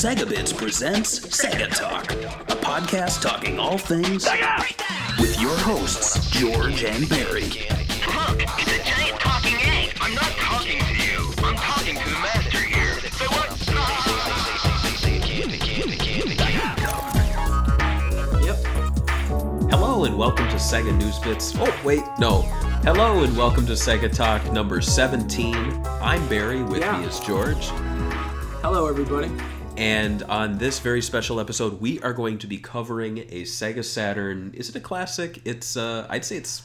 Sega Bits presents Sega Talk, a podcast talking all things Sega! with your hosts, George and Barry. Look, it's a giant talking egg. I'm not talking to you. I'm talking to the master here. Say what? Yep. Hello and welcome to Sega News Bits. Oh, wait, no. Hello and welcome to Sega Talk number 17. I'm Barry, with Yeah. me is George. Hello, everybody. And on this very special episode, we are going to be covering a Sega Saturn. Is it a classic? It's, uh, I'd say it's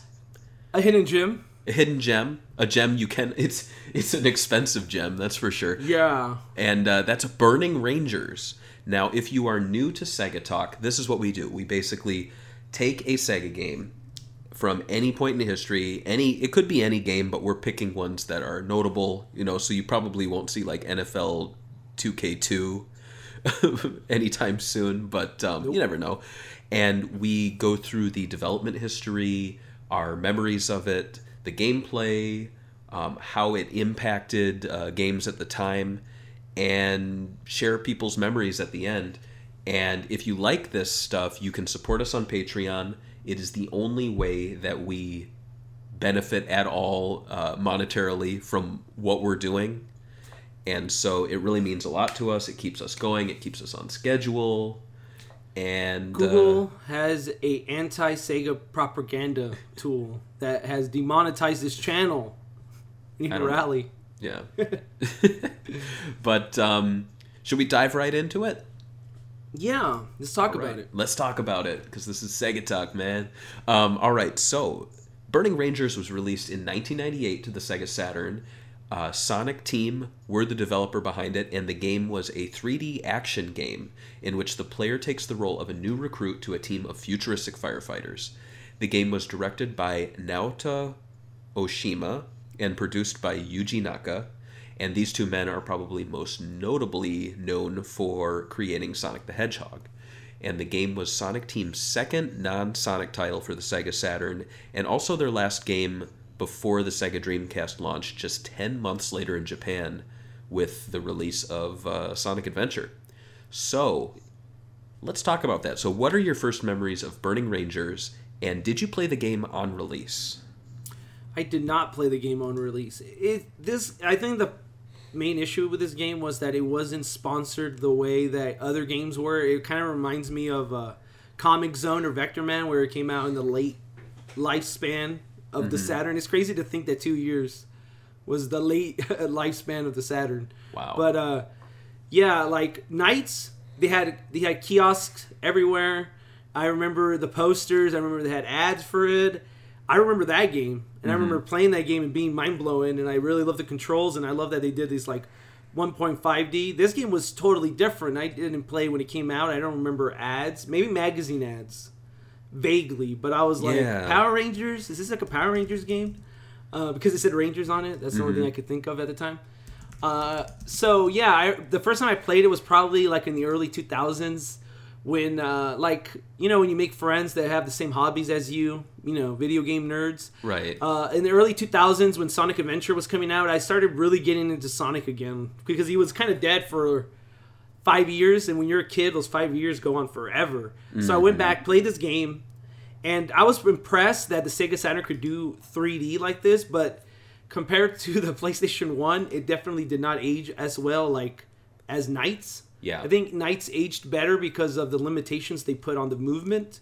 A hidden gem. a hidden gem. A gem you can, it's, it's an expensive gem, that's for sure. Yeah. and uh, that's Burning Rangers. Now, if you are new to Sega Talk, this is what we do. We basically take a Sega game from any point in history, any it could be any game, but we're picking ones that are notable, you know, so you probably won't see like NFL 2K2 anytime soon, but um, you never know. And we go through the development history, our memories of it, the gameplay, um, how it impacted uh, games at the time, and share people's memories at the end. And if you like this stuff, you can support us on Patreon. It is the only way that we benefit at all uh, monetarily from what we're doing. And so it really means a lot to us. It keeps us going. It keeps us on schedule. And uh, Google has a anti-Sega propaganda tool that has demonetized this channel. I can don't know. rally. yeah. but um, should we dive right into it? Yeah. Let's talk about it. Let's talk about it because this is Sega Talk, man. Um, all right, so Burning Rangers was released in 1998 to the Sega Saturn. Uh, Sonic Team were the developer behind it, and the game was a 3D action game in which the player takes the role of a new recruit to a team of futuristic firefighters. The game was directed by Naoto Oshima and produced by Yuji Naka. And these two men are probably most notably known for creating Sonic the Hedgehog. And the game was Sonic Team's second non Sonic title for the Sega Saturn, and also their last game before the Sega Dreamcast launched just 10 months later in Japan with the release of uh, Sonic Adventure. So, let's talk about that. So, what are your first memories of Burning Rangers, and did you play the game on release? I did not play the game on release. It this I think the main issue with this game was that it wasn't sponsored the way that other games were. It kind of reminds me of uh, Comix Zone or Vectorman, where it came out in the late lifespan of the Saturn. It's crazy to think that two years was the late lifespan of the Saturn. Wow. But uh, yeah, like NiGHTS they had they had kiosks everywhere. I remember the posters. I remember they had ads for it. I remember that game, and I remember playing that game and being mind blowing. And I really love the controls, and I love that they did these like 1.5D. This game was totally different. I didn't play when it came out. I don't remember ads, maybe magazine ads, vaguely. But I was like, Yeah. Power Rangers. Is this like a Power Rangers game? Uh, because it said Rangers on it. That's the only thing I could think of at the time. Uh, so yeah, I, the first time I played it was probably like in the early 2000s when uh, like you know when you make friends that have the same hobbies as you, you know, video game nerds. Right. Uh, in the early 2000s when Sonic Adventure was coming out, I started really getting into Sonic again because he was kind of dead for five years, and when you're a kid, those five years go on forever. So I went back, played this game, and I was impressed that the Sega Saturn could do 3D like this, but compared to the PlayStation 1, it definitely did not age as well like as NiGHTS. Yeah. I think NiGHTS aged better because of the limitations they put on the movement.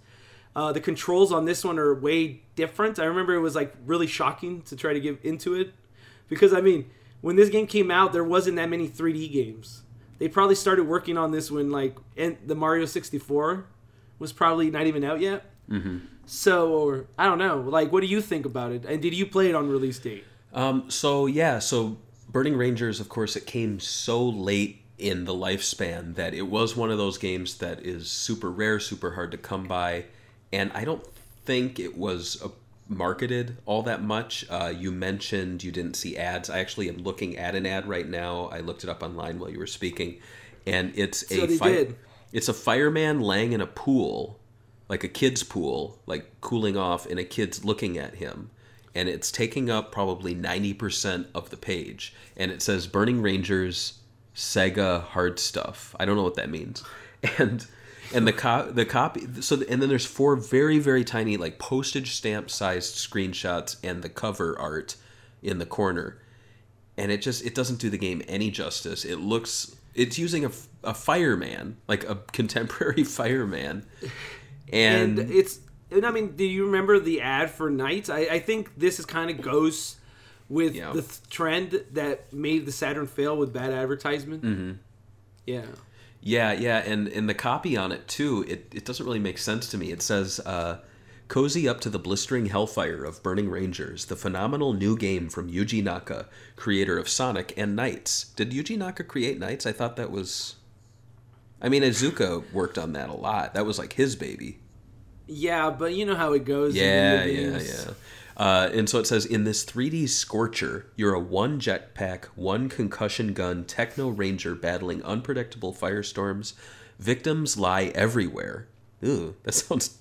Uh, the controls on this one are way different. I remember it was like really shocking to try to get into it because I mean, when this game came out, there wasn't that many 3D games. They probably started working on this when like and the Mario 64 was probably not even out yet. Mm-hmm. So, or I don't know. Like, what do you think about it? And did you play it on release date? Um, so yeah, so Burning Rangers, of course, it came so late in the lifespan that it was one of those games that is super rare, super hard to come by, and I don't think it was uh marketed all that much. Uh, you mentioned you didn't see ads. I actually am looking at an ad right now. I looked it up online while you were speaking, and it's So a fi- it's a fireman laying in a pool, like a kid's pool, like cooling off, and a kid's looking at him. And it's taking up probably 90% of the page. And it says Burning Rangers Sega hard stuff. I don't know what that means. And and the co- the copy so and then there's four very very tiny like postage stamp sized screenshots and the cover art in the corner. And it just it doesn't do the game any justice. It looks it's using a, a fireman, like a contemporary fireman. And, and it's and I mean, do you remember the ad for NiGHTS? I, I think this is kind of goes with Yeah. the th- trend that made the Saturn fail with bad advertisement. Mm-hmm. Yeah. Yeah, yeah, and and the copy on it too. It it doesn't really make sense to me. It says, uh, "Cozy up to the blistering hellfire of Burning Rangers, the phenomenal new game from Yuji Naka, creator of Sonic and NiGHTS." Did Yuji Naka create NiGHTS? I thought that was. I mean, Iizuka worked on that a lot. That was like his baby. Yeah, but you know how it goes. in Yeah, yeah, yeah. Uh, and so it says in this 3D Scorcher, you're a one jetpack, one concussion gun techno ranger battling unpredictable firestorms. Victims lie everywhere. Ooh, that sounds.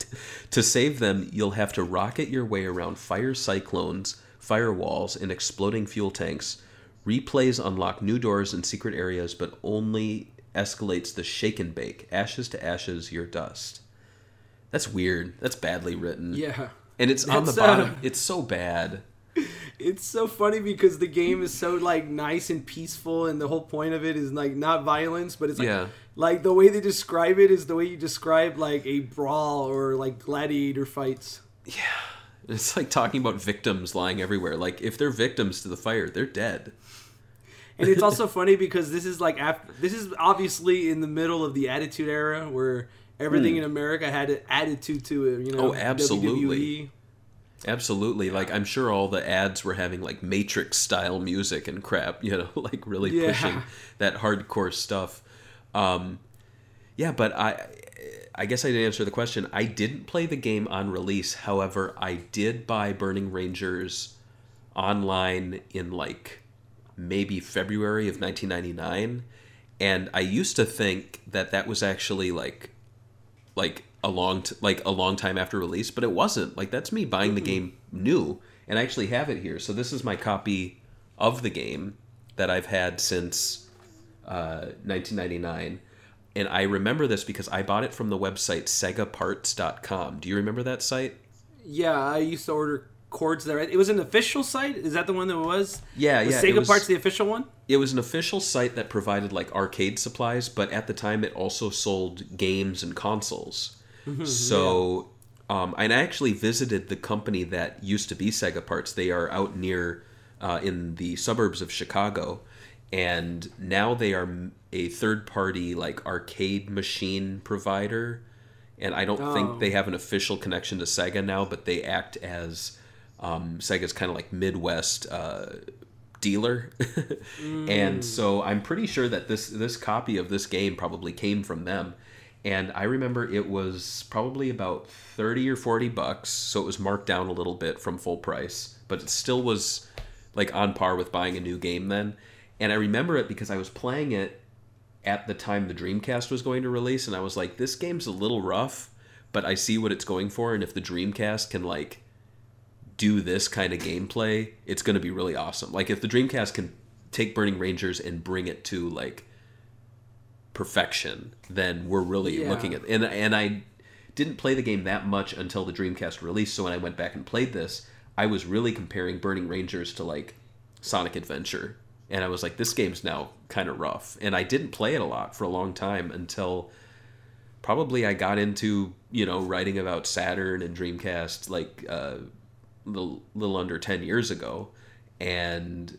to save them, you'll have to rocket your way around fire cyclones, firewalls, and exploding fuel tanks. Replays unlock new doors and secret areas, but only escalates the shake and bake. Ashes to ashes, your dust. That's weird. That's badly written. Yeah. And it's on the That's, uh, bottom. It's so bad. It's so funny because the game is so like nice and peaceful, and the whole point of it is like not violence, but it's like Yeah. like the way they describe it is the way you describe like a brawl or like gladiator fights. Yeah, it's like talking about victims lying everywhere. Like if they're victims to the fire, they're dead. And it's also funny because this is like after this is obviously in the middle of the Attitude Era where everything in America had an attitude to it. You know. Oh, absolutely. WWE. Absolutely. Like I'm sure all the ads were having like Matrix style music and crap, you know, like really Yeah. pushing that hardcore stuff. Um yeah, but I I guess I didn't answer the question. I didn't play the game on release. However, I did buy Burning Rangers online in like maybe February of 1999, and I used to think that that was actually like like a long t- like a long time after release, but it wasn't. Like that's me buying the game new, and I actually have it here. So this is my copy of the game that I've had since uh, 1999. And I remember this because I bought it from the website SegaParts.com. Do you remember that site? Yeah, I used to order cords there. It was an official site. Is that the one that it was? Yeah, Was yeah. Sega was, Parts the official one? it was an official site that provided like arcade supplies, but at the time it also sold games and consoles. so, um, and I actually visited the company that used to be Sega Parts. They are out near uh, in the suburbs of Chicago, and now they are a third-party like arcade machine provider. And I don't Oh. think they have an official connection to Sega now, but they act as um, Sega's kind of like Midwest uh, dealer. And so I'm pretty sure that this this copy of this game probably came from them. And I remember it was probably about 30 or 40 bucks, so it was marked down a little bit from full price, but it still was like on par with buying a new game then. And I remember it because I was playing it at the time the Dreamcast was going to release and I was like this game's a little rough, but I see what it's going for and if the Dreamcast can like do this kind of gameplay, it's going to be really awesome. Like if the Dreamcast can take Burning Rangers and bring it to like perfection, then we're really Yeah. looking at and and I didn't play the game that much until the Dreamcast release, so when I went back and played this, I was really comparing Burning Rangers to like Sonic Adventure. And I was like this game's now kind of rough. And I didn't play it a lot for a long time until probably I got into, you know, writing about Saturn and Dreamcast like uh little, little under 10 years ago and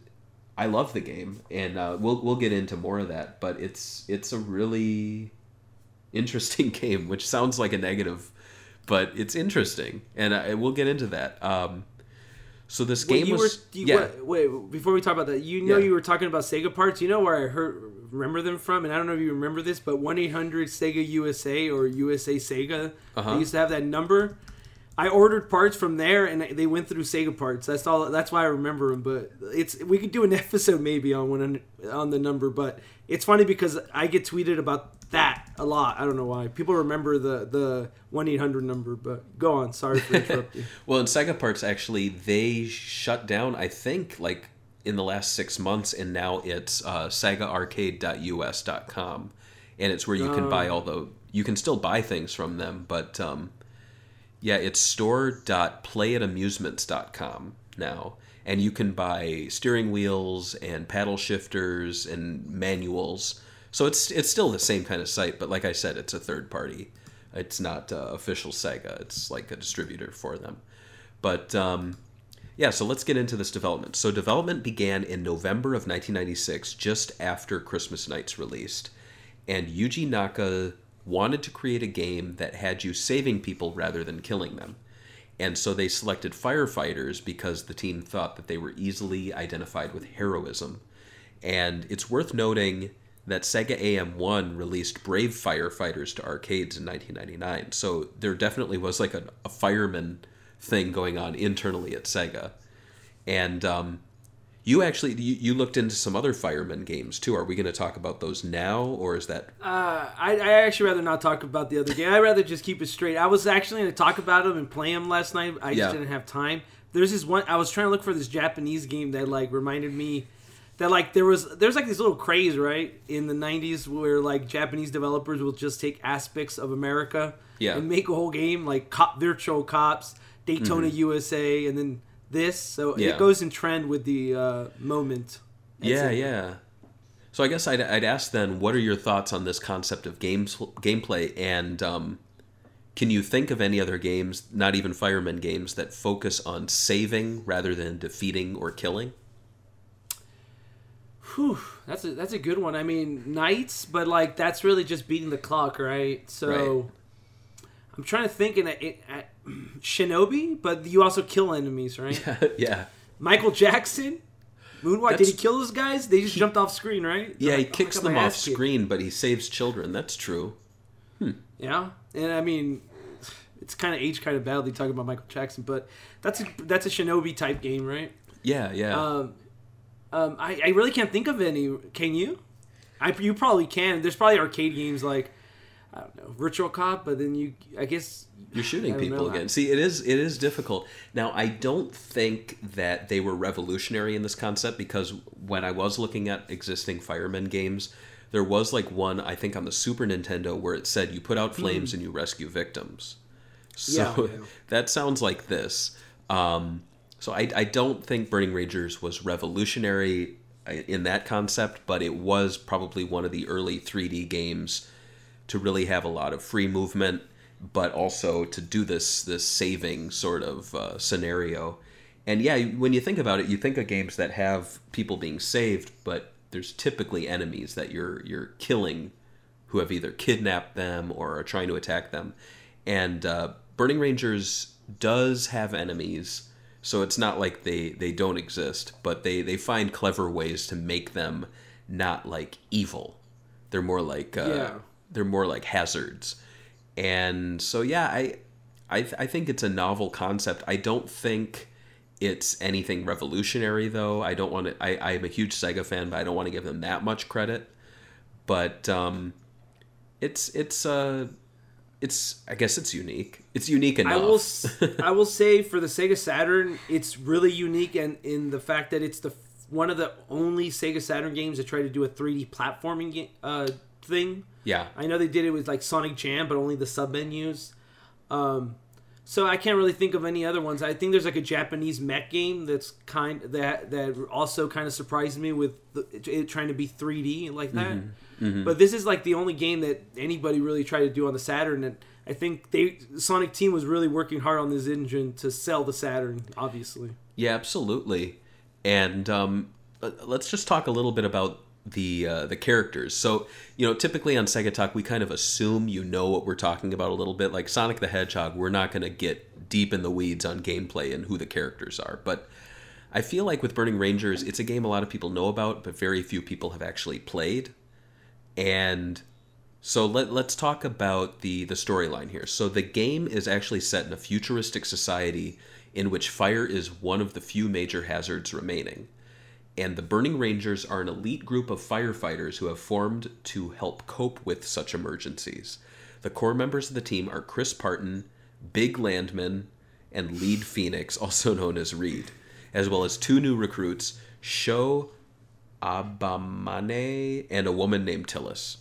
I love the game and uh, we'll we'll get into more of that but it's it's a really interesting game which sounds like a negative but it's interesting and I, we'll get into that um so this Wait, game you was were you, yeah what- wait before we talk about that. You know Yeah. you were talking about Sega parts. You know where I heard remember them from, and I don't know if you remember this, but one eight hundred Sega USA or USA Sega. Uh-huh. They used to have that number. I ordered parts from there, and they went through Sega parts. That's all. That's why I remember them. But it's we could do an episode maybe on one on the number. But it's funny because I get tweeted about that a lot. I don't know why people remember the the one eight hundred number. But go on. Sorry for interrupting. Well, in Sega Parts, actually, they shut down. I think like in the last six months, and now it's uh, SagaArcade.us.com, and it's where you can buy all the. You can still buy things from them, but um, yeah, it's store.playatamusements.com now, and you can buy steering wheels and paddle shifters and manuals. So it's it's still the same kind of site, but like I said, it's a third party. It's not uh, official Sega. It's like a distributor for them. But um, yeah, so let's get into this development. So development began in November of 1996, just after Christmas NiGHTS released, and Yuji Naka wanted to create a game that had you saving people rather than killing them. And so they selected firefighters because the team thought that they were easily identified with heroism. And it's worth noting that Sega AM1 released Brave Firefighters to arcades in 1999. So there definitely was like a, a fireman thing going on internally at Sega. And um, you actually you, you looked into some other fireman games too. Are we going to talk about those now, or is that Uh, I, I actually rather not talk about the other game. I'd rather just keep it straight. I was actually going to talk about them and play them last night. I Yeah. just didn't have time. There's this one. I was trying to look for this Japanese game that like reminded me that like there was there's like this little craze right in the 90s where like Japanese developers will just take aspects of America Yeah. and make a whole game like cop virtual cops, Daytona USA, and then this. So. Yeah. it goes in trend with the uh, moment. Yeah, yeah. So I guess I'd, I'd ask then, what are your thoughts on this concept of games gameplay, and um, can you think of any other games, not even fireman games, that focus on saving rather than defeating or killing? Whew, that's a that's a good one. I mean, NiGHTS, but like that's really just beating the clock, right? So Right. I'm trying to think in a, it, Shinobi, but you also kill enemies, right? yeah, yeah. Michael Jackson, Moonwalk. Did he kill those guys? They just jumped off screen, right? yeah. They're He like, "Oh my kicks God, them off ass kicked." screen, but he saves children. That's true. Yeah, and I mean, it's kind of age kind of badly talking about Michael Jackson, but that's a that's a Shinobi type game, right? Yeah, yeah. Um, um, I, I really can't think of any. Can you? I you probably can. There's probably arcade games like I don't know, Virtual Cop, but then you, I guess You're shooting people know. again. See, it is it is difficult. Now, I don't think that they were revolutionary in this concept because when I was looking at existing firemen games, there was like one I think on the Super Nintendo where it said you put out flames and you rescue victims. So. Yeah, yeah. that sounds like this. Um, so I, I don't think Burning Rangers was revolutionary uh, in that concept, but it was probably one of the early 3D games to really have a lot of free movement, but also to do this this saving sort of uh, scenario. And yeah, when you think about it, you think of games that have people being saved, but there's typically enemies that you're you're killing who have either kidnapped them or are trying to attack them. And uh, Burning Rangers does have enemies, so it's not like they, they don't exist, but they, they find clever ways to make them not like evil. They're more like uh, Yeah. They're more like hazards. And so yeah, I I, th- I think it's a novel concept. I don't think it's anything revolutionary though. I don't want to. I I'm a huge Sega fan, but I don't want to give them that much credit. But um, it's it's uh it's I guess it's unique. It's unique enough. I will I will say for the Sega Saturn, it's really unique and in the fact that it's the one of the only Sega Saturn games that try to do a 3D platforming uh, thing. Yeah. I know they did it with like Sonic Jam, but only the sub menus. Um, so I can't really think of any other ones. I think there's like a Japanese mech game that's kind that that also kind of surprised me with the, it trying to be 3D like that. But this is like the only game that anybody really tried to do on the Saturn, and I think they Sonic Team was really working hard on this engine to sell the Saturn. Obviously, Yeah, absolutely. And um, uh, let's just talk a little bit about the uh, the characters. So, you know, typically on Sega Talk, we kind of assume you know what we're talking about a little bit. Like Sonic the Hedgehog, we're not going to get deep in the weeds on gameplay and who the characters are. But I feel like with Burning Rangers, it's a game a lot of people know about, but very few people have actually played. And so let, let's talk about the, the storyline here. So the game is actually set in a futuristic society in which fire is one of the few major hazards remaining. And the Burning Rangers are an elite group of firefighters who have formed to help cope with such emergencies. The core members of the team are Chris Parton, Big Landman, and Lead Phoenix, also known as Reed. as well as two new recruits, Sho Abamane and a woman named Tillis.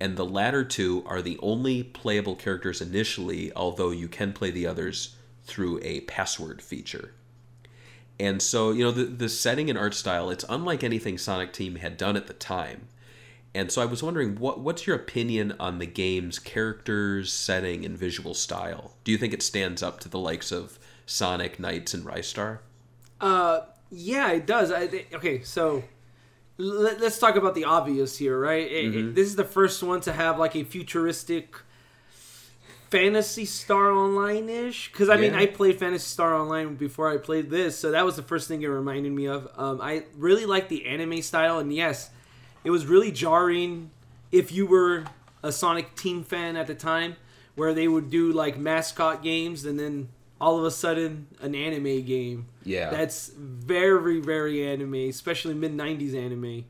And the latter two are the only playable characters initially, although you can play the others through a password feature. And so, you know, the, the setting and art style, it's unlike anything Sonic Team had done at the time. And so I was wondering, what what's your opinion on the game's characters, setting, and visual style? Do you think it stands up to the likes of Sonic, NiGHTS, and Ristar? Uh, yeah, it does. I, thi- okay, so let, us talk about the obvious here, right? It- it- this is the first one to have like a futuristic Phantasy Star Online ish. Because I mean, I played Phantasy Star Online before I played this, so that was the first thing it reminded me of. Um, I really like the anime style, and yes, it was really jarring if you were a Sonic Team fan at the time, where they would do like mascot games and then all of a sudden an anime game. Yeah. That's very, very anime, especially mid 90s anime.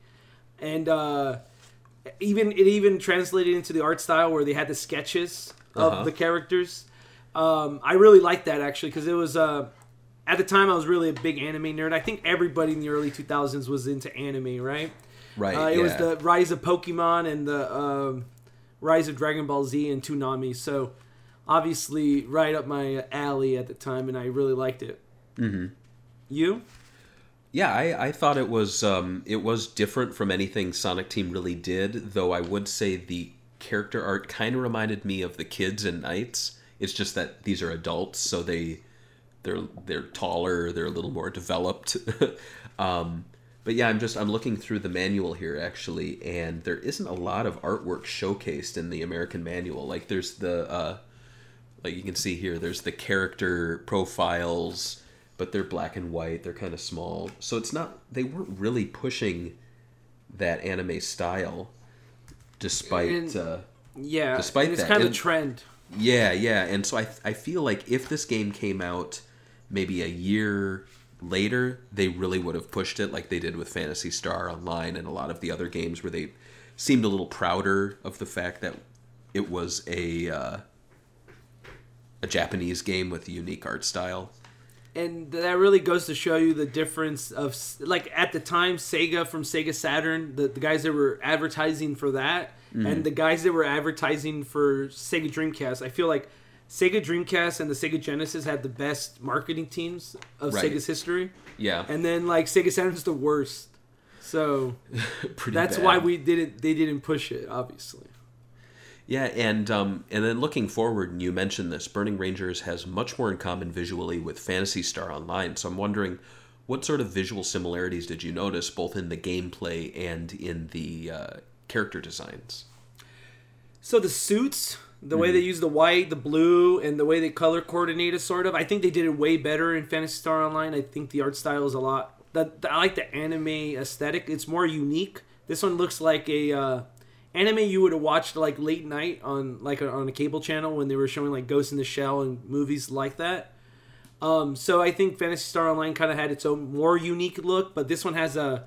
And uh, even it even translated into the art style where they had the sketches of Uh-huh. the characters. Um, I really liked that actually because it was uh, at the time I was really a big anime nerd. I think everybody in the early 2000s was into anime, right? Right. Uh, it was the rise of Pokemon and the um, rise of Dragon Ball Z and Toonami. So obviously, right up my alley at the time, and I really liked it. Mm-hmm. You? Yeah, I, I thought it was um, it was different from anything Sonic Team really did, though I would say the character art kind of reminded me of the kids and NiGHTS. It's just that these are adults, so they they're they're taller, they're a little more developed. um, but yeah, I'm just I'm looking through the manual here actually, and there isn't a lot of artwork showcased in the American manual. Like there's the uh, like you can see here there's the character profiles but they're black and white they're kind of small so it's not they weren't really pushing that anime style despite And- uh, Yeah. Despite it's that, kind of and- a trend. yeah yeah and so I, I feel like if this game came out maybe a year later they really would have pushed it like they did with Phantasy Star Online and a lot of the other games where they seemed a little prouder of the fact that it was a uh, a japanese game with a unique art style and that really goes to show you the difference of like at the time Sega from Sega Saturn, the, the guys that were advertising for that, mm-hmm. and the guys that were advertising for Sega Dreamcast. I feel like Sega Dreamcast and the Sega Genesis had the best marketing teams of Right. Sega's history, yeah and then like Sega Saturn's the worst. So that's bad. why we didn't. They didn't push it, obviously. Yeah, and um, and then looking forward, and you mentioned this, Burning Rangers has much more in common visually with Phantasy Star Online. So I'm wondering, what sort of visual similarities did you notice, both in the gameplay and in the uh, character designs? So the suits, the way they use the white, the blue, and the way they color coordinated, sort of, I think they did it way better in Phantasy Star Online. I think the art style is a lot. That I like the anime aesthetic. It's more unique. This one looks like a uh, anime you would have watched like late night on like a, on a cable channel when they were showing like Ghost in the Shell and movies like that. Um, so I think Phantasy Star Online kind of had its own more unique look, but this one has a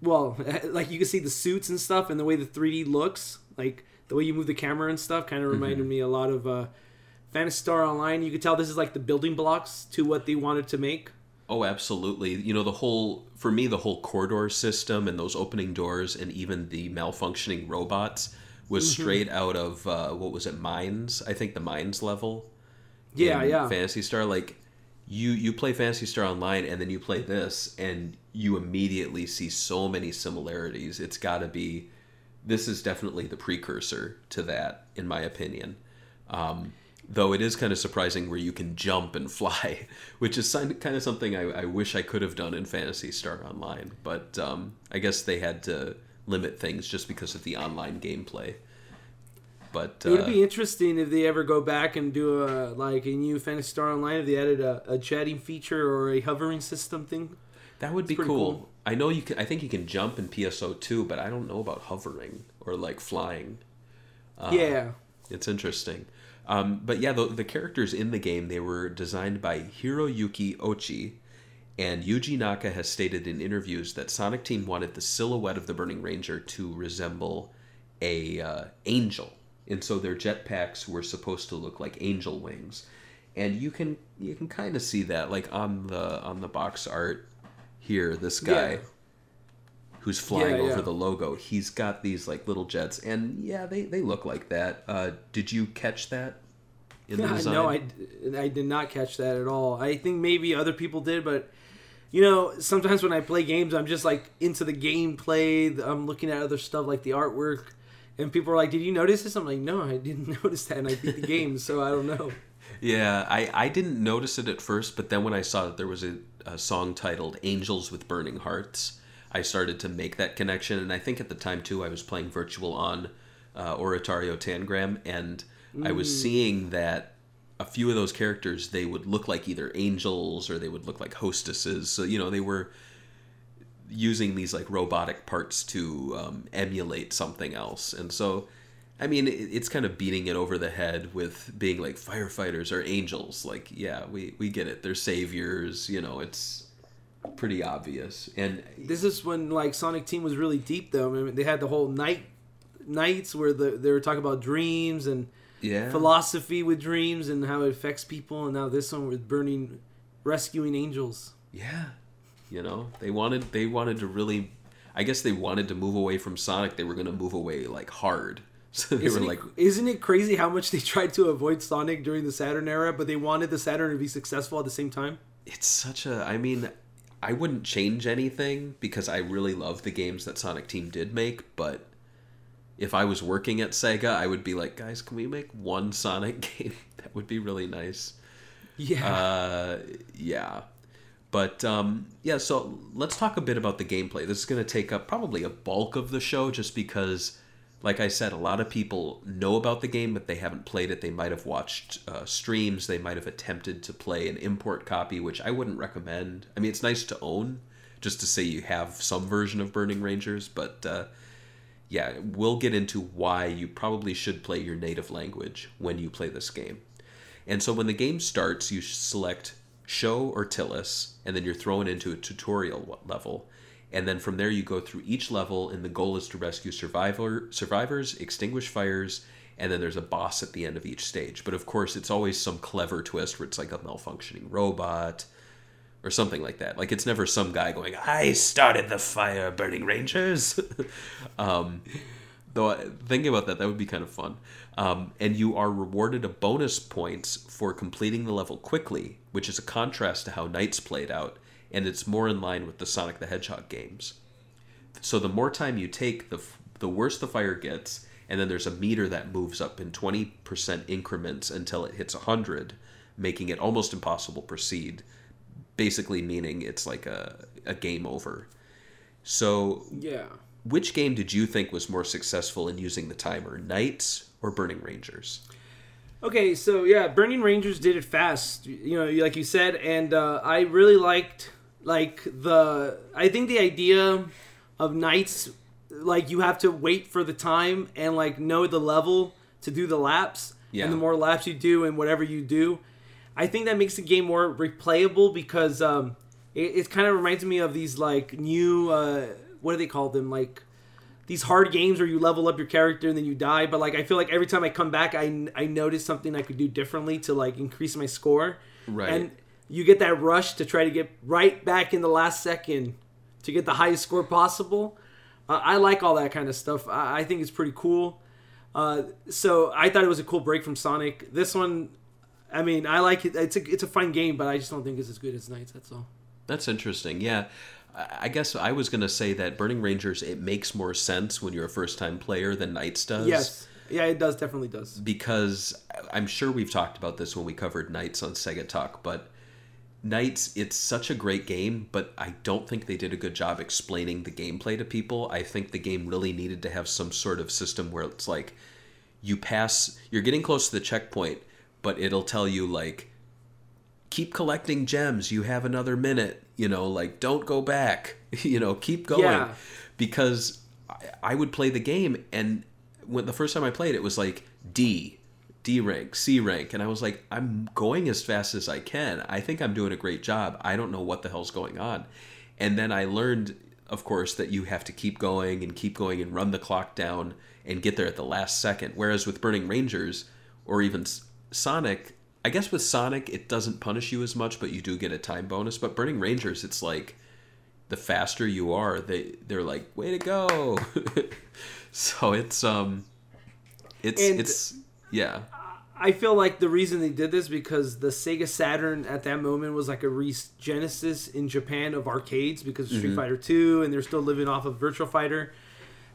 well, like you can see the suits and stuff, and the way the 3D looks, like the way you move the camera and stuff, kind of reminded me a lot of uh, Phantasy Star Online. You could tell this is like the building blocks to what they wanted to make. Oh, absolutely. You know, the whole, for me, the whole corridor system and those opening doors and even the malfunctioning robots was Mm-hmm. straight out of, uh, what was it, Mines? I think the Mines level. Yeah, yeah. Phantasy Star, like you you play Phantasy Star Online and then you play this and you immediately see so many similarities. It's got to be this is definitely the precursor to that, in my opinion. Um, though it is kind of surprising where you can jump and fly, which is kind of something I, I wish I could have done in Phantasy Star Online. But um, I guess they had to limit things just because of the online gameplay. But It would uh, be interesting if they ever go back and do a like a new Phantasy Star Online if they added a, a chatting feature or a hovering system thing. That would be cool. cool. I know you can. I think you can jump in PSO too, but I don't know about hovering or like flying. Uh, yeah. It's interesting. Um, but yeah, the, the characters in the game they were designed by Hiroyuki Ochi, and Yuji Naka has stated in interviews that Sonic Team wanted the silhouette of the Burning Ranger to resemble a uh, angel, and so their jetpacks were supposed to look like angel wings. and you can you can kind of see that like on the on the box art here. This guy. Yeah. Who's flying Yeah, over the logo? He's got these like little jets, and yeah, they, they look like that. Uh, did you catch that in the design? no, I, I did not catch that at all. I think maybe other people did, but you know, sometimes when I play games, I'm just like into the gameplay. I'm looking at other stuff like the artwork, and people are like, "Did you notice this?" I'm like, "No, I didn't notice that," and I beat the game, so I don't know. Yeah, I, I didn't notice it at first, but then when I saw that there was a, a song titled Angels with Burning Hearts, I started to make that connection. And I think at the time, too, I was playing Virtual on uh, Oratorio Tangram, and I was seeing that a few of those characters, they would look like either angels or they would look like hostesses. So, you know, they were using these like robotic parts to um, emulate something else. And so, I mean, it's kind of beating it over the head with being like firefighters or angels. Like, yeah, we, we get it. They're saviors. You know, it's pretty obvious. And This is when like Sonic Team was really deep, though. I mean, they had the whole night NiGHTS where the, they were talking about dreams and yeah, philosophy with dreams and how it affects people, and now this one with burning, rescuing angels. yeah, you know, they wanted they wanted to really. I guess they wanted to move away from Sonic. They were going to move away like hard. So they Isn't, were like, isn't it crazy how much they tried to avoid Sonic during the Saturn era, but they wanted the Saturn to be successful at the same time? it's such a i mean i wouldn't change anything because i really love the games that sonic team did make but if i was working at sega i would be like guys can we make one sonic game? That would be really nice. Yeah. uh yeah. But um yeah so let's talk a bit about the gameplay. This is going to take up probably a bulk of the show just because like I said, a lot of people know about the game, but they haven't played it. They might have watched uh, streams. They might have attempted to play an import copy, which I wouldn't recommend. I mean, it's nice to own, just to say you have some version of Burning Rangers, but uh, yeah, we'll get into why you probably should play your native language when you play this game. And so when the game starts, you select Shou or Tillis, and then you're thrown into a tutorial level. And then from there, you go through each level, and the goal is to rescue survivor survivors, extinguish fires, and then there's a boss at the end of each stage. But of course, it's always some clever twist where it's like a malfunctioning robot or something like that. Like it's never some guy going, "I started the fire, burning rangers." um, though thinking about that, that would be kind of fun. Um, and you are rewarded a bonus points for completing the level quickly, which is a contrast to how NiGHTS played out, and it's more in line with the Sonic the Hedgehog games. So the more time you take, the f- the worse the fire gets, and then there's a meter that moves up in 20% increments until it hits 100, making it almost impossible to proceed. Basically, meaning it's like a, a game over. So, yeah. which game did you think was more successful in using the timer, NiGHTS or Burning Rangers? Okay, so yeah, Burning Rangers did it fast, you know, like you said, and uh, I really liked like the. I think the idea of NiGHTS, like you have to wait for the time and like know the level to do the laps, Yeah. and the more laps you do and whatever you do, I think that makes the game more replayable because um, it, it kind of reminds me of these like new uh, what do they call them like these hard games where you level up your character and then you die but like i feel like every time i come back i, I notice something i could do differently to like increase my score Right. and you get that rush to try to get right back in the last second to get the highest score possible. Uh, i like all that kind of stuff. I, I think it's pretty cool. Uh, so i thought it was a cool break from sonic. This one i mean i like it. It's a, it's a fun game but i just don't think it's as good as NiGHTS that's all. That's interesting. Yeah. I guess I was going to say that Burning Rangers, it makes more sense when you're a first time player than NiGHTS does. yes. Yeah it does. Definitely does. Because I'm sure we've talked about this when we covered NiGHTS on Sega Talk, but NiGHTS, it's such a great game, but I don't think they did a good job explaining the gameplay to people. I think the game really needed to have some sort of system where it's like you pass, you're getting close to the checkpoint, but it'll tell you like keep collecting gems, you have another minute, you know, like don't go back, you know, keep going Yeah. because I, I would play the game and when the first time I played it was like D D rank, C rank, and I was like, I'm going as fast as I can. I think I'm doing a great job. I don't know what the hell's going on. And then I learned, of course, that you have to keep going and keep going and run the clock down and get there at the last second. Whereas with Burning Rangers or even Sonic, I guess with Sonic, it doesn't punish you as much, but you do get a time bonus. But Burning Rangers, it's like the faster you are, they they're like, way to go. so it's um, it's And- it's yeah, I feel like the reason they did this because the Sega Saturn at that moment was like a re genesis in Japan of arcades because of Street Fighter 2 and they're still living off of Virtual Fighter.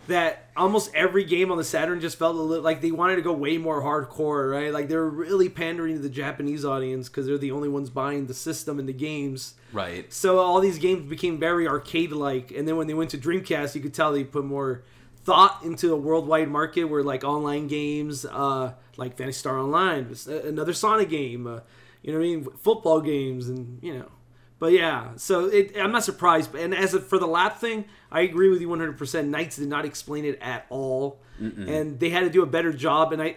That almost every game on the Saturn just felt a little like they wanted to go way more hardcore, right? Like they're really pandering to the Japanese audience because they're the only ones buying the system and the games. right. So all these games became very arcade-like, and then when they went to Dreamcast, you could tell they put more thought into a worldwide market where like online games, uh, like Phantasy Star Online, another Sonic game, uh, you know what I mean, football games, and you know. But yeah, so it, I'm not surprised. And as a, for the lap thing, I agree with you 100%. NiGHTS did not explain it at all, and they had to do a better job. And I,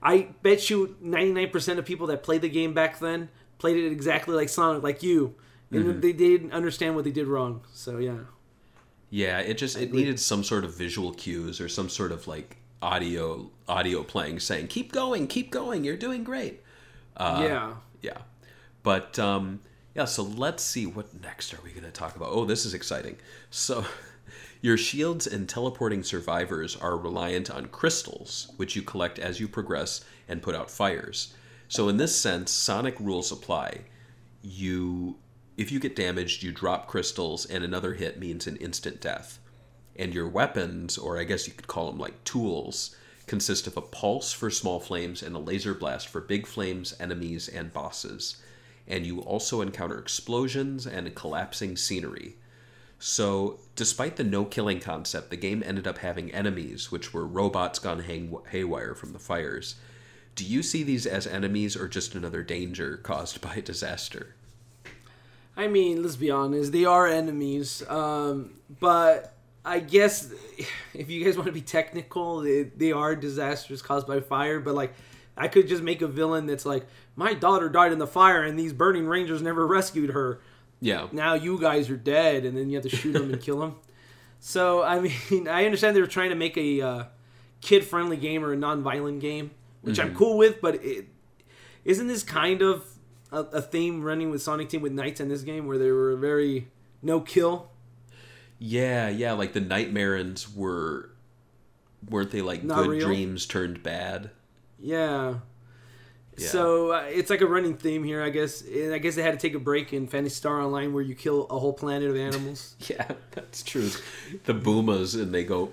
I bet you 99% of people that played the game back then played it exactly like Sonic, like you, and they didn't understand what they did wrong. So yeah, Yeah, it just it needed some sort of visual cues or some sort of like audio audio playing saying keep going, keep going, you're doing great. Uh, yeah. Yeah. But um yeah, so let's see what next are we going to talk about. Oh, this is exciting. So your shields and teleporting survivors are reliant on crystals, which you collect as you progress and put out fires. So in this sense, Sonic rules apply. You if you get damaged, you drop crystals and another hit means an instant death. And your weapons, or I guess you could call them like tools, consist of a pulse for small flames and a laser blast for big flames, enemies, and bosses. And you also encounter explosions and collapsing scenery. So, despite the no killing concept, the game ended up having enemies, which were robots gone hang- haywire from the fires. Do you see these as enemies or just another danger caused by disaster? I mean, let's be honest, they are enemies. Um, but I guess if you guys want to be technical, they, they are disasters caused by fire. But like, I could just make a villain that's like, my daughter died in the fire, and these burning rangers never rescued her. Yeah. Now you guys are dead, and then you have to shoot them and kill them. So I mean, I understand they were trying to make a uh, kid-friendly game or a non-violent game, which I'm cool with. But it, isn't this kind of a, a theme running with Sonic Team with NiGHTS in this game, where they were very no kill? Yeah, yeah, like the nightmares were weren't they like Not good real? dreams turned bad? Yeah. Yeah. So uh, it's like a running theme here, I guess. And I guess they had to take a break in Phantasy Star Online, where you kill a whole planet of animals. Yeah, that's true. The Boomas and they go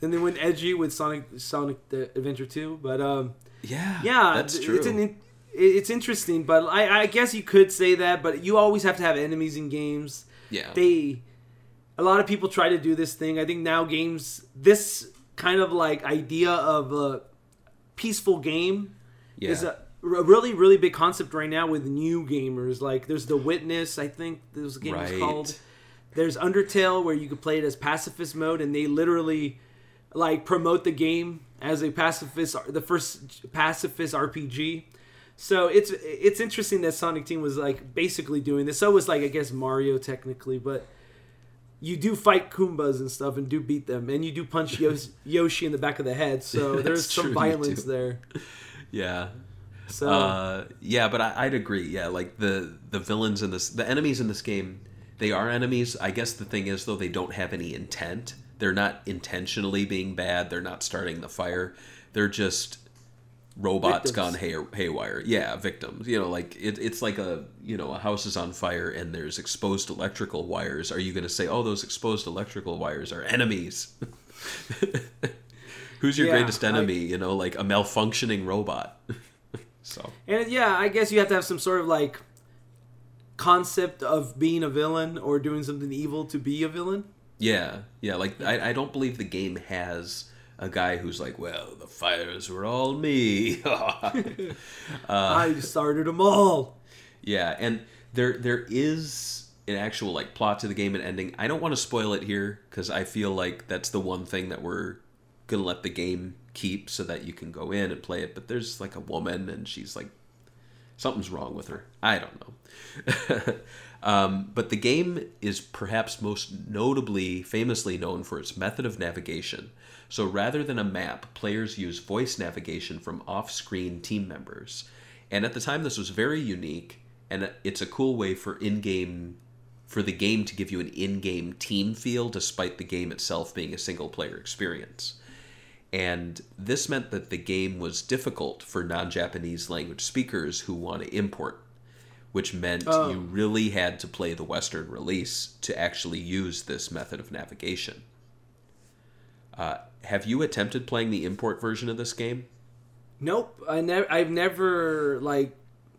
then they went edgy with Sonic Sonic the Adventure 2, but um, Yeah. yeah, That's th- true. It's an it's interesting, but I, I guess you could say that, but you always have to have enemies in games. Yeah. They, a lot of people try to do this thing. I think now games, this kind of like idea of a peaceful game yeah. is a, a really really big concept right now with new gamers. Like there's The Witness, I think this game is called. There's Undertale where you could play it as pacifist mode, and they literally like promote the game as a pacifist, the first pacifist RPG. So it's it's interesting that Sonic Team was like basically doing this. So was like I guess Mario technically, but you do fight Goombas and stuff and do beat them, and you do punch Yos- Yoshi in the back of the head. So there's some true, violence there. yeah. So Uh, yeah, but I, I'd agree. Yeah, like the the villains in this, the enemies in this game, they are enemies. I guess the thing is though, they don't have any intent. They're not intentionally being bad. They're not starting the fire. They're just robots Victims. gone hay, haywire. Yeah, victims. You know, like it, it's like a you know a house is on fire and there's exposed electrical wires. Are you going to say, oh, those exposed electrical wires are enemies? Who's your Yeah, greatest I- enemy? you know, like a malfunctioning robot. so. And yeah, I guess you have to have some sort of like concept of being a villain or doing something evil to be a villain. Yeah, yeah. Like I, I don't believe the game has a guy who's like, well, the fires were all me. I started them all. yeah, and there there is an actual like plot to the game and ending. I don't want to spoil it here because I feel like that's the one thing that we're gonna let the game keep so that you can go in and play it. But there's like a woman and she's like Something's wrong with her. I don't know. um, but the game is perhaps most notably, famously known for its method of navigation. So rather than a map, players use voice navigation from off screen team members. And at the time, this was very unique, and it's a cool way for in game. For the game to give you an in game team feel despite the game itself being a single player experience. And this meant that the game was difficult for non Japanese language speakers who want to import, which meant Oh. you really had to play the Western release to actually use this method of navigation. Uh, have you attempted playing the import version of this game? Nope, I never. I've never like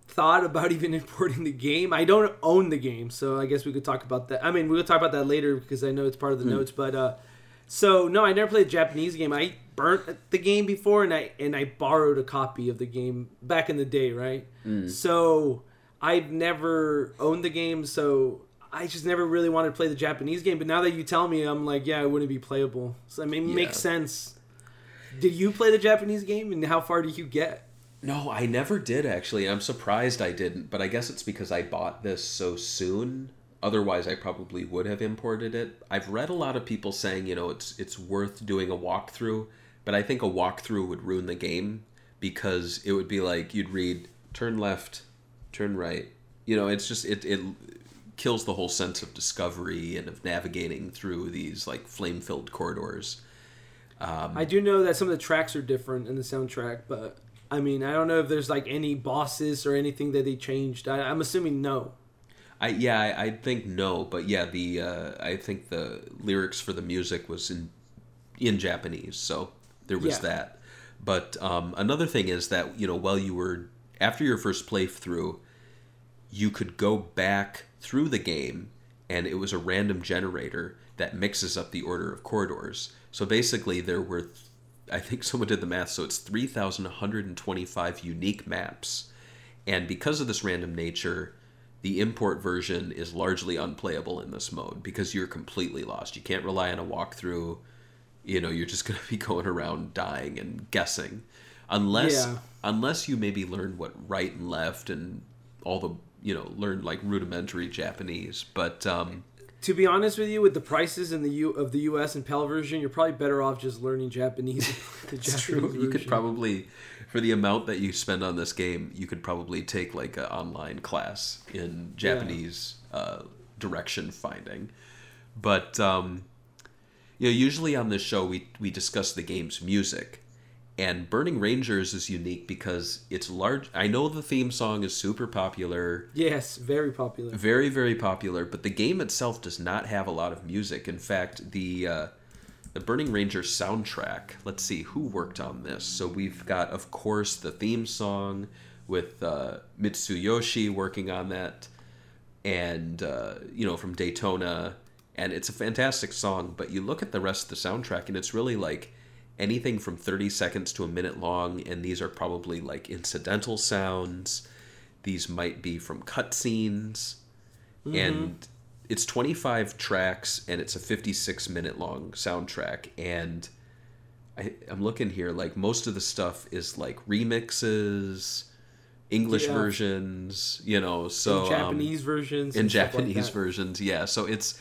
thought about even importing the game. I don't own the game, so I guess we could talk about that. I mean, we'll talk about that later because I know it's part of the notes. But uh, so no, I never played a Japanese game. I burnt the game before, and I and I borrowed a copy of the game back in the day, right? So I've never owned the game, so. I just never really wanted to play the Japanese game, but now that you tell me, I'm like, yeah, it wouldn't be playable. So I mean, it makes sense. Did you play the Japanese game, and how far did you get? No, I never did actually. I'm surprised I didn't, but I guess it's because I bought this so soon. Otherwise, I probably would have imported it. I've read a lot of people saying, you know, it's it's worth doing a walkthrough, but I think a walkthrough would ruin the game because it would be like you'd read turn left, turn right. You know, it's just it it kills the whole sense of discovery and of navigating through these like flame-filled corridors. I do know that some of the tracks are different in the soundtrack, but I mean, I don't know if there's like any bosses or anything that they changed. I, I'm assuming no. I yeah, I, I think no, but yeah, the uh, I think the lyrics for the music was in in Japanese, so there was Yeah. that. But um, another thing is that you know while you were after your first playthrough, you could go back through the game, and it was a random generator that mixes up the order of corridors. So basically, there were, I think someone did the math, so it's three thousand one hundred and twenty-five unique maps, and because of this random nature, the import version is largely unplayable in this mode because you're completely lost. You can't rely on a walkthrough. You know, you're just going to be going around dying and guessing, unless Yeah. unless you maybe learn what right and left and all the you know learn like rudimentary Japanese. But um, To be honest with you, with the prices in the U of the U.S. and PAL version, you're probably better off just learning Japanese. the Japanese true. You could probably, for the amount that you spend on this game, you could probably take like an online class in Japanese uh, direction finding. But um, you know, usually on this show we we discuss the game's music, and Burning Rangers is unique because it's large. I know the theme song is super popular. Yes, very popular. very very popular but the game itself does not have a lot of music in fact the uh, the burning ranger soundtrack let's see who worked on this so we've got of course the theme song with uh, mitsuyoshi working on that and uh, you know from daytona and it's a fantastic song but you look at the rest of the soundtrack and it's really like anything from 30 seconds to a minute long and these are probably like incidental sounds these might be from cutscenes and it's 25 tracks and it's a 56 minute long soundtrack and I, i'm looking here like most of the stuff is like remixes english Yeah. versions you know so in um, Japanese versions. in and stuff like Japanese versions. Yeah, so it's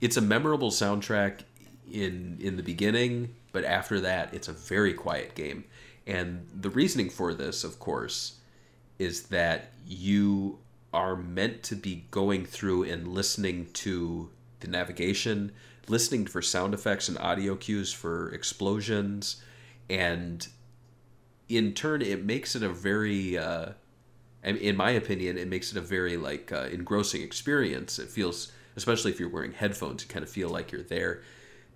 it's a memorable soundtrack in in the beginning, but after that, it's a very quiet game. And the reasoning for this, of course, is that you are meant to be going through and listening to the navigation, listening for sound effects and audio cues for explosions, and in turn, it makes it a very uh, in my opinion, it makes it a very like uh, engrossing experience. It feels, especially if you're wearing headphones, you kind of feel like you're there.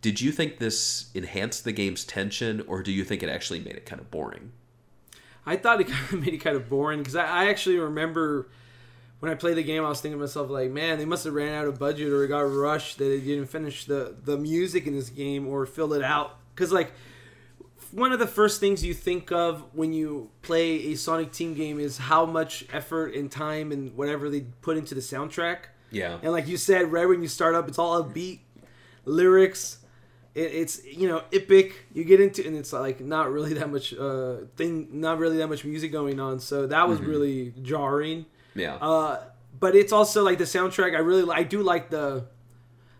Did you think this enhanced the game's tension, or do you think it actually made it kind of boring? I thought it kind of made it kind of boring because I, I actually remember when I played the game, I was thinking to myself like, man, they must have ran out of budget or got rushed that they didn't finish the the music in this game or fill it out because like one of the first things you think of when you play a Sonic Team game is how much effort and time and whatever they put into the soundtrack. Yeah, And like you said, right when you start up, it's all upbeat lyrics, it, it's you know epic. You get into and it's like not really that much uh thing, not really that much music going on. So that was really jarring. Yeah. Uh, but it's also like the soundtrack. I really I do like the.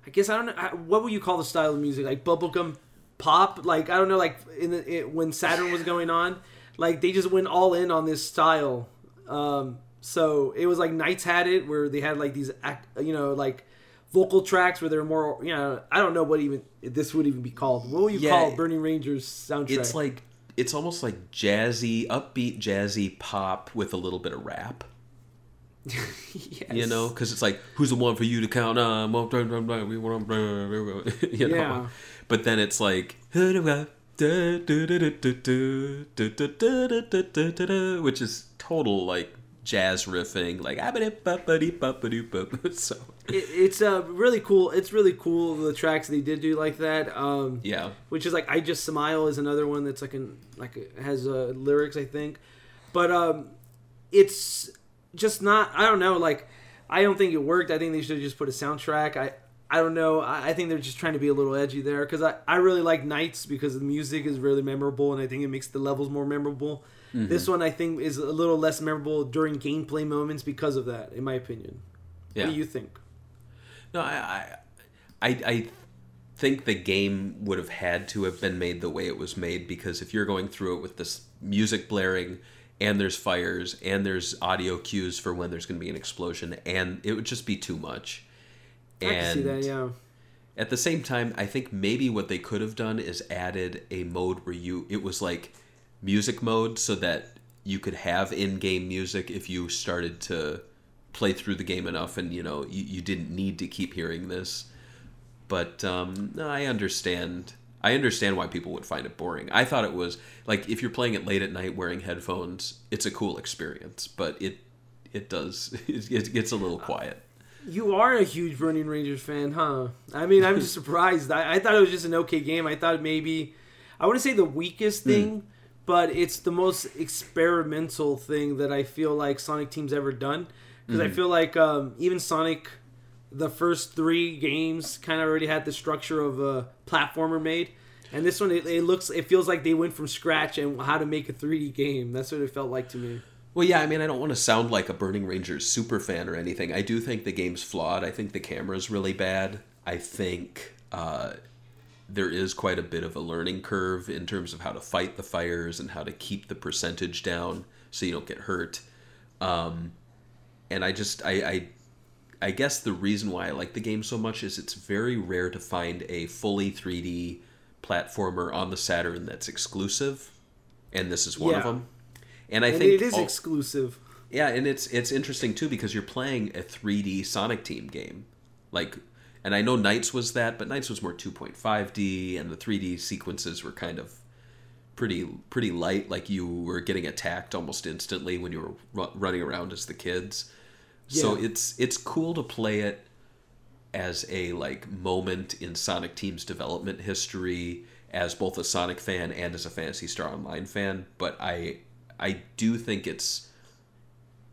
I guess I don't know I- what would you call the style of music like bubblegum pop like I don't know like in the it, when Saturn was going on like they just went all in on this style. Um, so it was like NiGHTS had it where they had like these act you know like vocal tracks where they're more you know I don't know what even this would even be called. What would you Yeah, call Burning Rangers soundtrack? it's like it's almost like jazzy, upbeat, jazzy pop with a little bit of rap. yes. You know, because it's like, who's the one for you to count on? you know, Yeah. but then it's like, which is total like jazz riffing, like so It, it's uh, really cool. It's really cool the tracks they did do like that. Um, yeah, which is like I just smile is another one that's like an like has uh, lyrics I think, but um, it's just not. I don't know. Like I don't think it worked. I think they should have just put a soundtrack. I I don't know. I, I think they're just trying to be a little edgy there because I I really like NiGHTS because the music is really memorable and I think it makes the levels more memorable. This mm-hmm. one I think is a little less memorable during gameplay moments because of that, in my opinion. yeah. What do you think? No, I, I, I, I think the game would have had to have been made the way it was made because if you're going through it with this music blaring and there's fires and there's audio cues for when there's going to be an explosion and it would just be too much. See that. Yeah. At the same time, I think maybe what they could have done is added a mode where you it was like music mode so that you could have in-game music if you started to play through the game enough and you know you, you didn't need to keep hearing this but um, no, i understand i understand why people would find it boring i thought it was like if you're playing it late at night wearing headphones it's a cool experience but it it does it gets a little quiet You are a huge Burning Rangers fan, huh? I mean, I'm just surprised. I, I thought it was just an okay game. I thought maybe, I wouldn't say the weakest thing, but it's the most experimental thing that I feel like Sonic Team's ever done. Because I feel like um, even Sonic, the first three games kind of already had the structure of a platformer made. And this one, it, it looks, it feels like they went from scratch and how to make a 3D game. That's what it felt like to me. Well, yeah, I mean, I don't want to sound like a Burning Rangers super fan or anything. I do think the game's flawed. I think the camera's really bad. I think uh, there is quite a bit of a learning curve in terms of how to fight the fires and how to keep the percentage down so you don't get hurt. Um, and I just, I, I, I guess the reason why I like the game so much is it's very rare to find a fully 3D platformer on the Saturn that's exclusive, and this is one of them. And I And think it is all- exclusive. yeah, and it's it's interesting too because you're playing a 3D Sonic Team game, like, and I know NiGHTS was that, but NiGHTS was more 2.5D, and the 3D sequences were kind of pretty pretty light. Like you were getting attacked almost instantly when you were ru- running around as the kids. So it's it's cool to play it as a like moment in Sonic Team's development history as both a Sonic fan and as a Phantasy Star Online fan, but I I do think it's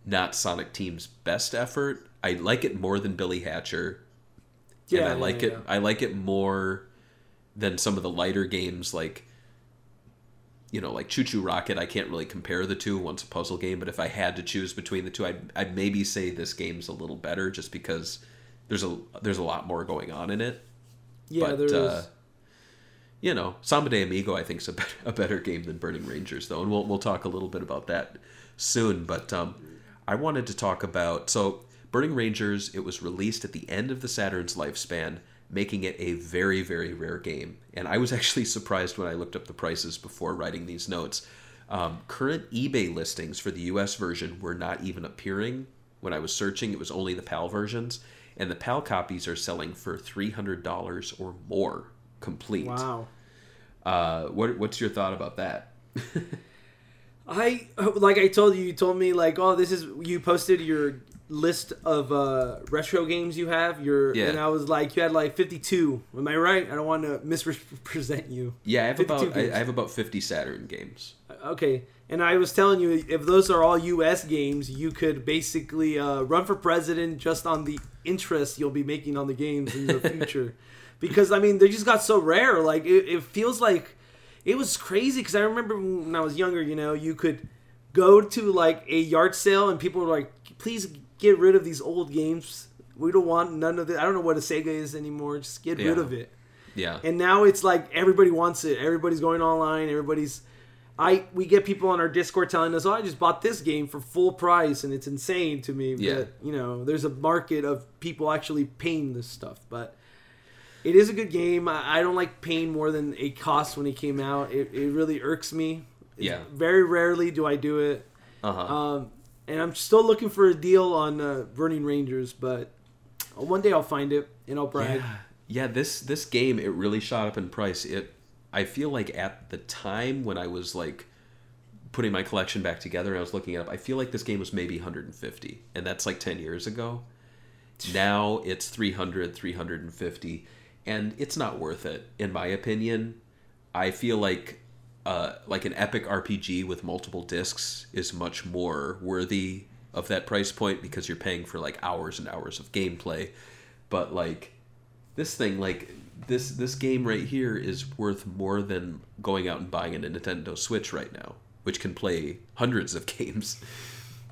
not Sonic Team's best effort. I like it more than Billy Hatcher. Yeah, and I yeah, like it yeah. I like it more than some of the lighter games like you know, like ChuChu Rocket, I can't really compare the two. One's a puzzle game, but if I had to choose between the two, I'd, I'd maybe say this game's a little better just because there's a there's a lot more going on in it. Yeah, but there is. uh, you know, Samba de Amigo I think is a better, a better game than Burning Rangers though, and we'll we'll talk a little bit about that soon. But um, I wanted to talk about so Burning Rangers. It was released at the end of the Saturn's lifespan, making it a very very rare game. And I was actually surprised when I looked up the prices before writing these notes. Um, current eBay listings for the U.S. version were not even appearing when I was searching. It was only the PAL versions, and the PAL copies are selling for three hundred dollars or more complete. Wow. Uh, what what's your thought about that? I like I told you. You told me like, oh, this is you posted your list of uh, retro games you have. Your Yeah. and I was like, you had like fifty two. Am I right? I don't want to misrepresent you. Yeah, I have about games. I have about fifty Saturn games. Okay, and I was telling you if those are all U.S. games, you could basically uh, run for president just on the interest you'll be making on the games in the future. because I mean, they just got so rare. Like it, it feels like it was crazy. Because I remember when I was younger, you know, you could go to like a yard sale and people were like, "Please get rid of these old games. We don't want none of it. I don't know what a Sega is anymore. Just get rid of it." Yeah. And now it's like everybody wants it. Everybody's going online. Everybody's I we get people on our Discord telling us, "Oh, I just bought this game for full price," and it's insane to me Yeah. that you know there's a market of people actually paying this stuff. But it is a good game. I, I don't like paying more than it cost when it came out. It, it really irks me. It's- Yeah. Very rarely do I do it. Uh-huh. Um, and I'm still looking for a deal on uh, Burning Rangers, but one day I'll find it and I'll brag. Yeah, yeah. This this game it really shot up in price. It I feel like at the time when I was like putting my collection back together and I was looking it up, I feel like this game was maybe 150, and that's like 10 years ago. Now it's 300, 350, and it's not worth it in my opinion. I feel like uh, like an epic RPG with multiple discs is much more worthy of that price point because you're paying for like hours and hours of gameplay. But like this thing, like this this game right here is worth more than going out and buying a Nintendo Switch right now, which can play hundreds of games.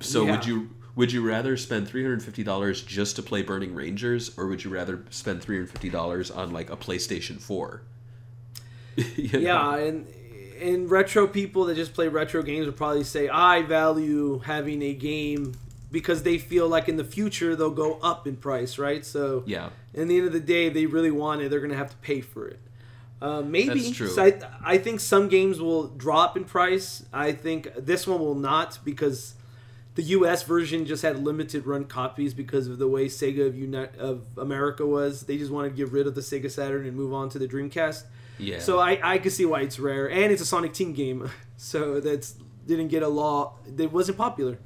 So would you would you rather spend three hundred fifty dollars just to play Burning Rangers, or would you rather spend three hundred fifty dollars on like a PlayStation Four? You know? Yeah, and and retro people that just play retro games would probably say I value having a game because they feel like in the future they'll go up in price, right? So Yeah. in the end of the day, they really want it, they're gonna have to pay for it. Uh, maybe That's true. So I, I think some games will drop in price. I think this one will not because the U.S. version just had limited run copies because of the way Sega of, Uni- of America was. They just wanted to get rid of the Sega Saturn and move on to the Dreamcast. Yeah. So I, I can see why it's rare, and it's a Sonic Team game, so that's didn't get a law. It wasn't popular.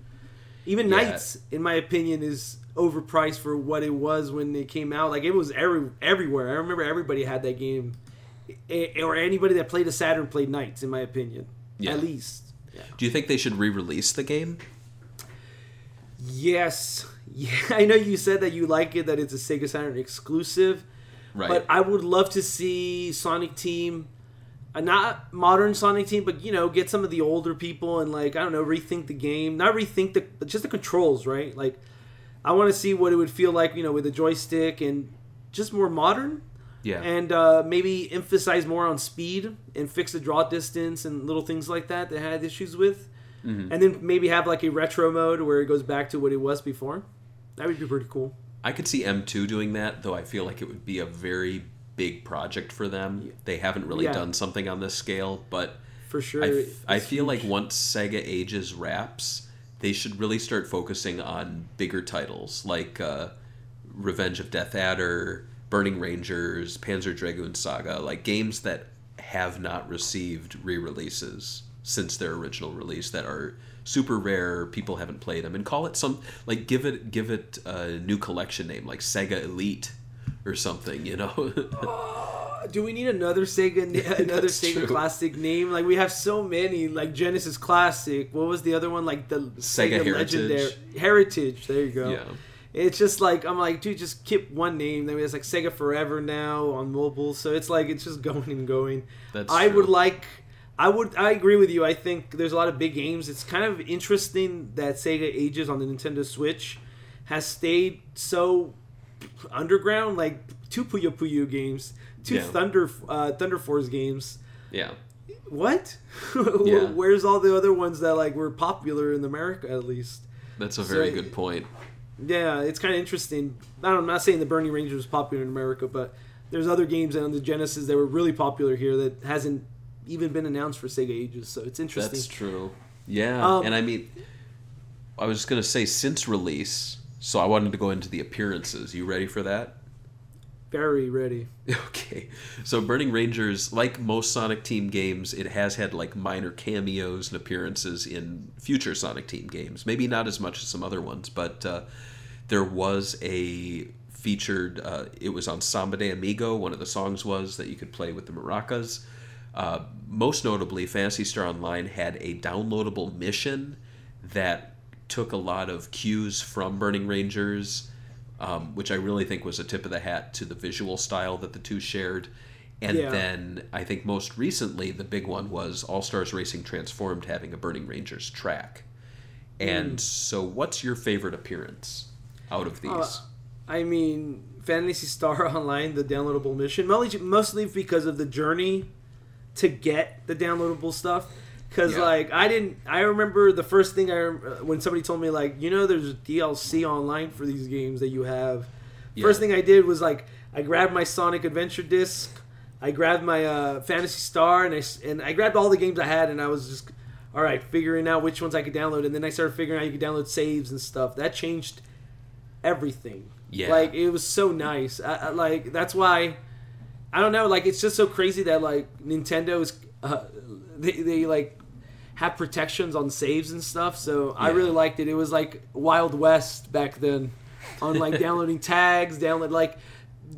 Even Yeah. NiGHTS, in my opinion, is overpriced for what it was when it came out. Like it was every everywhere. I remember everybody had that game, A- or anybody that played a Saturn played NiGHTS. In my opinion, Yeah. at least. Yeah. Do you think they should re-release the game? Yes, yeah. I know you said that you like it that it's a Sega Saturn exclusive. Right. But I would love to see Sonic Team, uh, not modern Sonic Team, but you know, get some of the older people and like I don't know, rethink the game. Not rethink the just the controls, right? Like, I want to see what it would feel like, you know, with a joystick and just more modern. yeah. And uh, maybe emphasize more on speed and fix the draw distance and little things like that that I had issues with. Mm-hmm. And then maybe have like a retro mode where it goes back to what it was before. That would be pretty cool. I could see M2 doing that, though I feel like it would be a very big project for them. They haven't really Yeah. done something on this scale, but For sure. I, f- it's I feel like once Sega ages wraps, they should really start focusing on bigger titles like uh, Revenge of Death Adder, Burning Rangers, Panzer Dragoon Saga, like games that have not received re-releases since their original release that are super rare people haven't played them and call it some like give it give it a new collection name like Sega Elite or something you know ah, Do we need another Sega another Sega true. classic name? Like we have so many, like Genesis Classic. What was the other one? Like the Sega Heritage. Heritage. There you go. Yeah. It's just like I'm like, dude, just keep one name. Then it's like Sega Forever now on mobile. So it's like it's just going and going. That's I would like. I would. I agree with you. I think there's a lot of big games. It's kind of interesting that Sega ages on the Nintendo Switch has stayed so underground. Like two Puyo Puyo games, two Yeah. Thunder uh, Thunder Force games. yeah What? Yeah. Where's all the other ones that like were popular in America at least? that's a very So- good point Yeah, it's kind of interesting. I don't, I'm not saying the Burning Rangers was popular in America, but there's other games on the Genesis that were really popular here that hasn't even been announced for Sega ages. So it's interesting. That's true. Yeah, Um, and I mean, I was just gonna say since release, so I wanted to go into the appearances. You ready for that? Very ready. Okay, so Burning Rangers, like most Sonic Team games, it has had like minor cameos and appearances in future Sonic Team games. Maybe not as much as some other ones, but uh, there was a featured. Uh, it was on Samba de Amigo. One of the songs was that you could play with the maracas. Uh, most notably, Phantasy Star Online had a downloadable mission that took a lot of cues from Burning Rangers. um, which I really think was a tip of the hat to the visual style that the two shared. And Yeah. then I think most recently the big one was All Stars Racing Transformed having a Burning Rangers track. And Hmm. so, what's your favorite appearance out of these? Uh, I mean, Phantasy Star Online, the downloadable mission, mostly, mostly because of the journey to get the downloadable stuff. Because Yeah. like I didn't, I remember the first thing I rem- when somebody told me like, you know, there's DLC online for these games that you have. Yeah. First thing I did was like I grabbed my Sonic Adventure disc, I grabbed my uh, Phantasy Star, and I and I grabbed all the games I had, and I was just all right figuring out which ones I could download, and then I started figuring out you could download saves and stuff. That changed everything. Yeah. Like it was so nice. I, I, like that's why I don't know. Like it's just so crazy that like Nintendo is uh, they they like have protections on saves and stuff. So I really liked it. It was like Wild West back then on like downloading tags, download like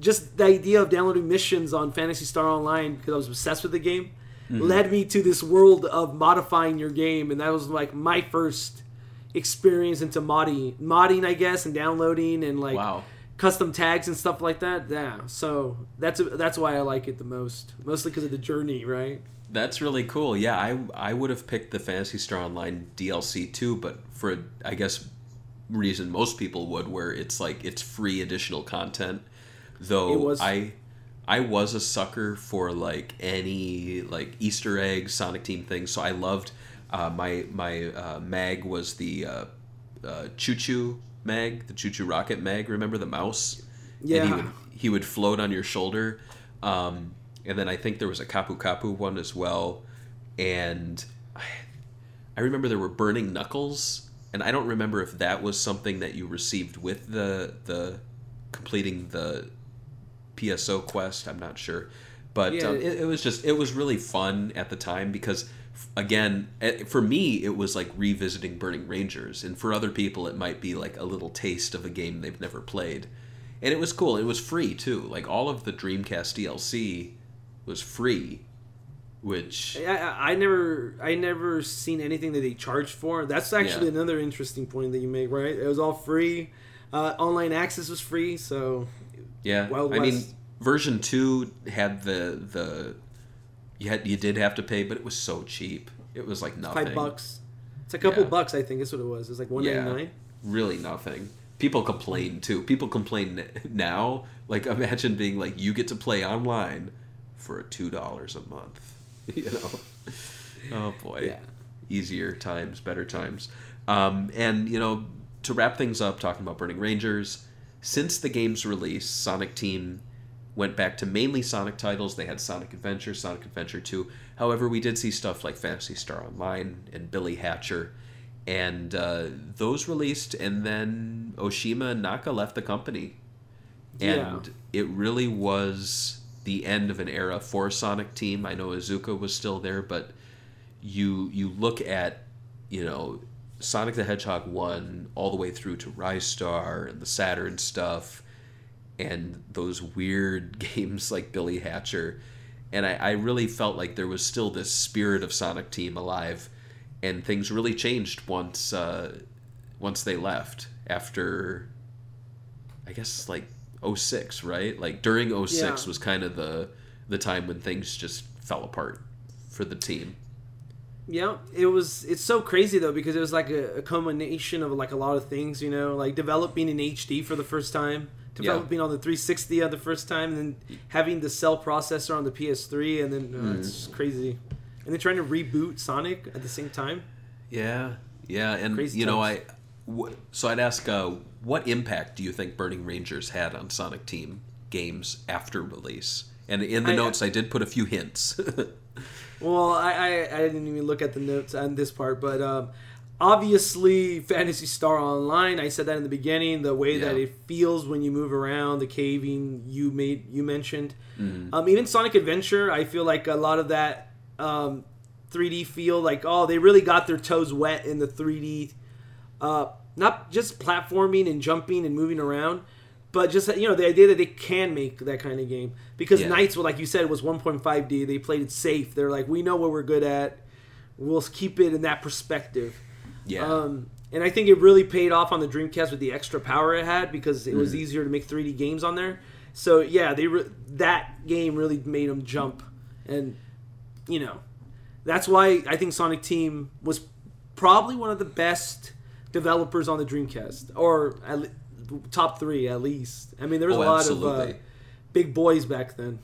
just the idea of downloading missions on Phantasy Star Online because I was obsessed with the game Mm-hmm. led me to this world of modifying your game, and that was like my first experience into modding, modding, I guess, and downloading and like Wow. Custom tags and stuff like that. Yeah, so that's that's why I like it the most, mostly because of the journey, right? That's really cool. Yeah, I I would have picked the Phantasy Star Online DLC too, but for I guess reason most people would, where it's like it's free additional content. Though was- I I was a sucker for like any like Easter egg Sonic Team thing, so I loved uh, my my uh, mag was the uh, uh, ChuChu mag, the ChuChu Rocket mag. Remember the mouse? And he would he would float on your shoulder. Um, and then I think there was a Kapu Kapu one as well. And I, I remember there were burning knuckles, and I don't remember if that was something that you received with the the completing the PSO quest. I'm not sure, but Yeah. um, it, it was just it was really fun at the time because again eh, for me it was like revisiting Burning Rangers, and for other people it might be like a little taste of a game they've never played, and it was cool. It was free too. Like all of the Dreamcast DLC was free, which I, I never I never seen anything that they charged for. That's actually Yeah. another interesting point that you make, right? It was all free. Uh, online access was free, so Yeah, Wild I mean, version two had the the you had you did have to pay, but it was so cheap. It was like nothing. five bucks. It's a couple Yeah. bucks, I think. Is what it was. It's like one ninety nine. really nothing. People complain too. People complain now. Like imagine being like you get to play online for two dollars a month. You know. Oh boy. Yeah. Easier times, better times. Um, and you know, to wrap things up, talking about Burning Rangers, since the game's release, Sonic Team went back to mainly Sonic titles. They had Sonic Adventure, Sonic Adventure 2. However, we did see stuff like Phantasy Star Online and Billy Hatcher. And uh, those released, and then Oshima and Naka left the company. And it really was the end of an era for Sonic Team. I know Iizuka was still there, but you you look at, you know, Sonic the Hedgehog 1 all the way through to Ristar and the Saturn stuff and those weird games like Billy Hatcher. And I, I really felt like there was still this spirit of Sonic Team alive, and things really changed once uh, once they left after, I guess like 06, right? Like during 06 Yeah. was kind of the the time when things just fell apart for the team. Yeah, it was. It's so crazy though because it was like a, a culmination of like a lot of things. You know, like developing in HD for the first time, developing on the 360 on the first time, and then having the cell processor on the PS3, and then uh, it's Mm. just crazy. And then trying to reboot Sonic at the same time. Yeah, yeah, and Crazy you know, I times. so I'd ask, uh, what impact do you think Burning Rangers had on Sonic Team games after release? And in the I- notes, I did put a few hints. Well, I, I, I didn't even look at the notes on this part, but um, obviously, Phantasy Star Online. I said that in the beginning. The way that it feels when you move around, the caving you made, you mentioned. Mm-hmm. Um, even Sonic Adventure, I feel like a lot of that um, 3D feel, like oh, they really got their toes wet in the 3D. Uh, not just platforming and jumping and moving around, but just you know the idea that they can make that kind of game because Yeah. NiGHTS, well, like you said, was 1.5D. They played it safe. They're like, we know what we're good at. We'll keep it in that perspective. Yeah, Um, and I think it really paid off on the Dreamcast with the extra power it had because it Mm. was easier to make 3D games on there. So yeah, they re- that game really made them jump, and you know, that's why I think Sonic Team was probably one of the best developers on the Dreamcast, or at le- top three at least. I mean, there was Oh, a lot absolutely. of uh, big boys back then.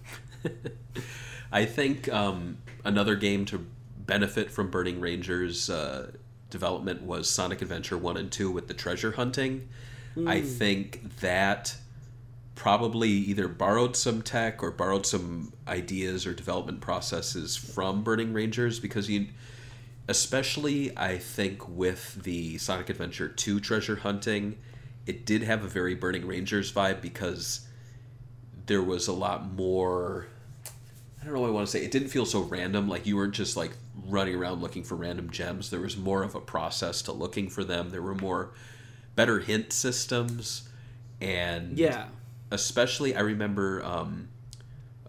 I think um, another game to benefit from Burning Rangers uh, development was Sonic Adventure 1 and 2 with the treasure hunting. I hmm. think that probably either borrowed some tech or borrowed some ideas or development processes from Burning Rangers because you especially I think with the Sonic Adventure 2 treasure hunting, it did have a very Burning Rangers vibe because there was a lot more I don't know what I want to say. It didn't feel so random. Like you weren't just like running around looking for random gems. There was more of a process to looking for them. There were more better hint systems, and Yeah, especially I remember um,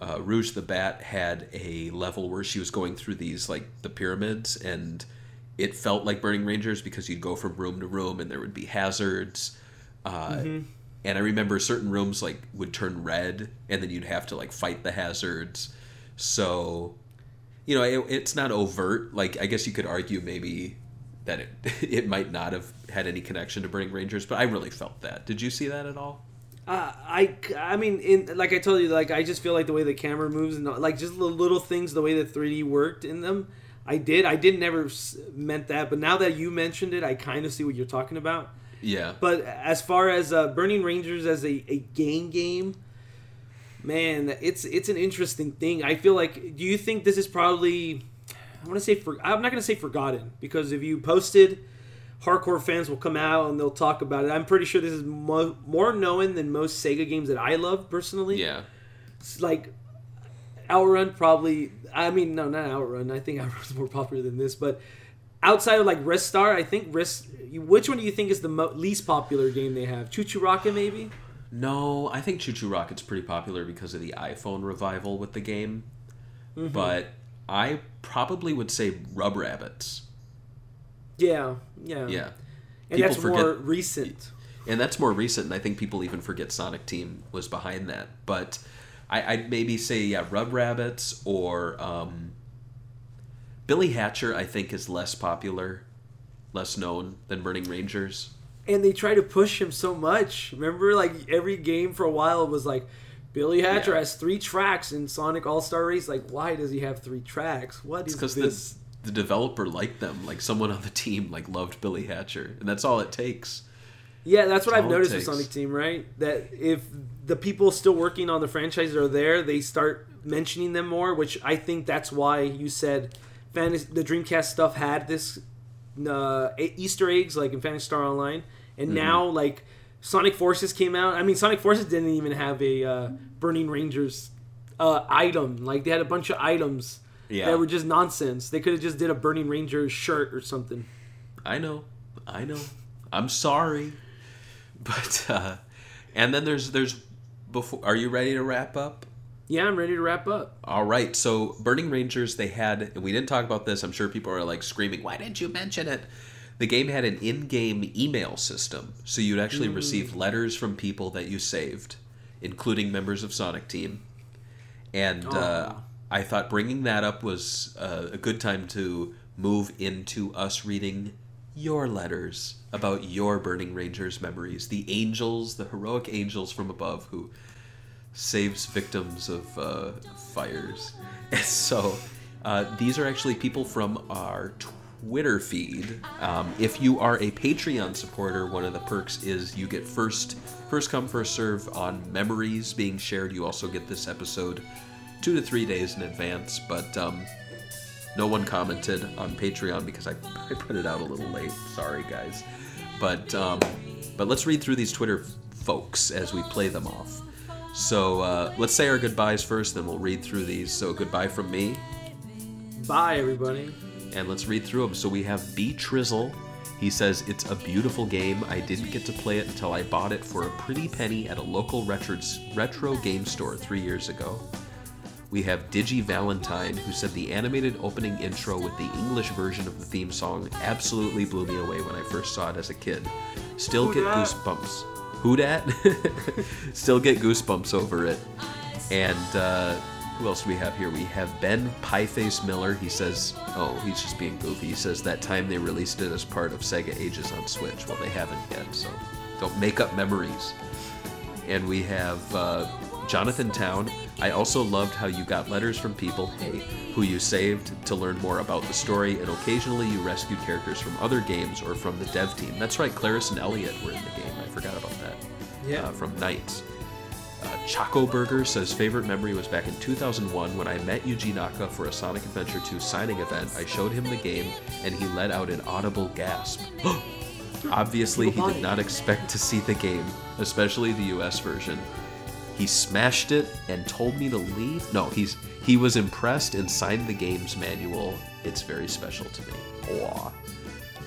uh, Rouge the Bat had a level where she was going through these like the pyramids, and it felt like Burning Rangers because you'd go from room to room, and there would be hazards. Uh, And I remember certain rooms like would turn red, and then you'd have to like fight the hazards. So, you know, it, it's not overt. Like I guess you could argue maybe that it it might not have had any connection to Burning Rangers, but I really felt that. Did you see that at all? Uh, I, I mean, in like I told you, like I just feel like the way the camera moves and like just the little things, the way the 3D worked in them. I did. I did never s- meant that, but now that you mentioned it, I kind of see what you're talking about. Yeah. But as far as uh, Burning Rangers as a, a game game, man, it's it's an interesting thing. I feel like. Do you think this is probably? I want to say for. I'm not going to say forgotten because if you posted, hardcore fans will come out and they'll talk about it. I'm pretty sure this is mo- more known than most Sega games that I love personally. Yeah. It's like Outrun probably. I mean, no, not Outrun. I think Outrun's more popular than this, but outside of like Ristar, I think Rest. Which one do you think is the mo- least popular game they have? ChuChu Rocket, maybe. No, I think ChuChu Rocket's pretty popular because of the iPhone revival with the game. But I probably would say Rub Rabbits. Yeah, yeah, Yeah. And People that's more recent. And that's more recent, and I think people even forget Sonic Team was behind that. But I, I'd maybe say, yeah, Rub Rabbits or um, Billy Hatcher, I think, is less popular, less known than Burning Rangers. And they try to push him so much. Remember, like every game for a while was like Billy Hatcher Yeah. has three tracks in Sonic All Star Race. Like, why does he have three tracks? What is because this? the the developer liked them. Like someone on the team like loved Billy Hatcher, and that's all it takes. Yeah, that's what That's I've noticed with. Sonic Team, right? That if the people still working on the franchise are there, they start mentioning them more, which I think that's why you said Phantasy, the Dreamcast stuff had this uh, Easter eggs like in Phantasy Star Online, Mm-hmm. and now like Sonic Forces came out. I mean, Sonic Forces didn't even have a uh, Burning Rangers uh, item. Like they had a bunch of items Yeah. that were just nonsense. They could have just did a Burning Rangers shirt or something. I know, I know. I'm sorry, but uh, and then there's there's before. Are you ready to wrap up? Yeah, I'm ready to wrap up. All right. So Burning Rangers, they had, and we didn't talk about this. I'm sure people are like screaming, "Why didn't you mention it?" The game had an in-game email system, so you'd actually receive letters from people that you saved, including members of Sonic Team. And uh, I thought bringing that up was uh, a good time to move into us reading your letters about your Burning Rangers memories, the angels, the heroic angels from above who saves victims of uh, fires. And so uh, these are actually people from our Twitter feed. Um, if you are a Patreon supporter, one of the perks is you get first first come first serve on memories being shared. You also get this episode two to three days in advance, but. Um, no one commented on Patreon because I, I put it out a little late. Sorry, guys. But um, but let's read through these Twitter folks as we play them off. So uh, let's say our goodbyes first, then we'll read through these. So goodbye from me, Bye, everybody. And let's read through them. So we have B Trizzle. He says it's a beautiful game. I didn't get to play it until I bought it for a pretty penny at a local retro retro game store three years ago. We have Digi Valentine, who said the animated opening intro with the English version of the theme song absolutely blew me away when I first saw it as a kid. Still Who get dat? goosebumps. Who dat? Still get goosebumps over it. And uh, who else do we have here? We have Ben Pieface Miller. He says, oh, he's just being goofy. He says that time they released it as part of Sega Ages on Switch. Well, they haven't yet, so don't make up memories. And we have uh, Jonathan Town. I also loved how you got letters from people, hey, who you saved to learn more about the story, and occasionally you rescued characters from other games or from the dev team. That's right, Claris and Elliot were in the game. I forgot about that. Yeah. Uh, from NiGHTS. Uh, Choco Burger says favorite memory was back in 2001 when I met Yuji Naka for a Sonic Adventure 2 signing event. I showed him the game and he let out an audible gasp. Obviously, he did not expect to see the game, especially the US version. He smashed it and told me to leave. No, he's he was impressed and signed the game's manual. It's very special to me.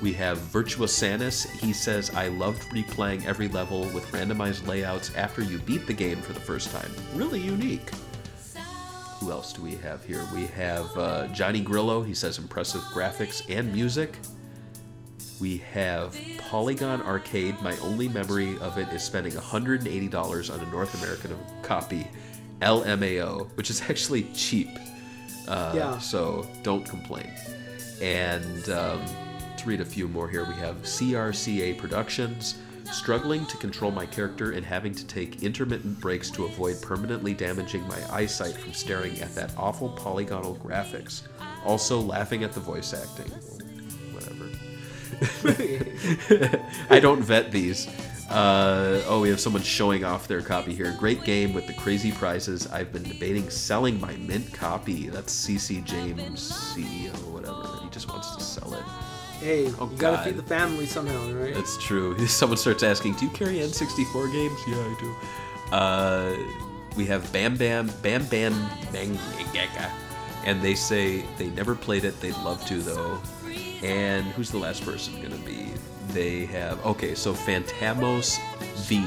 We have Virtuous Sanus. He says, I loved replaying every level with randomized layouts after you beat the game for the first time. Really unique. Who else do we have here? We have uh, Johnny Grillo. He says, impressive graphics and music. We have Polygon Arcade. My only memory of it is spending $180 on a North American copy, LMAO, which is actually cheap. Uh, Yeah. So don't complain. And um, to read a few more here, we have CRCA Productions. Struggling to control my character and having to take intermittent breaks to avoid permanently damaging my eyesight from staring at that awful polygonal graphics. Also, laughing at the voice acting. Whatever. I don't vet these. Uh, oh, we have someone showing off their copy here. Great game with the crazy prizes. I've been debating selling my mint copy. That's CC James, CEO, whatever. He just wants to sell it. Hey, Oh, you gotta God. feed the family somehow, right? That's true. Someone starts asking, "Do you carry N64 games?" Yeah, I do. Uh, we have Bam Bam Bam Bam Bang and they say they never played it. They'd love to though. And who's the last person gonna be? They have okay. So Phantamos V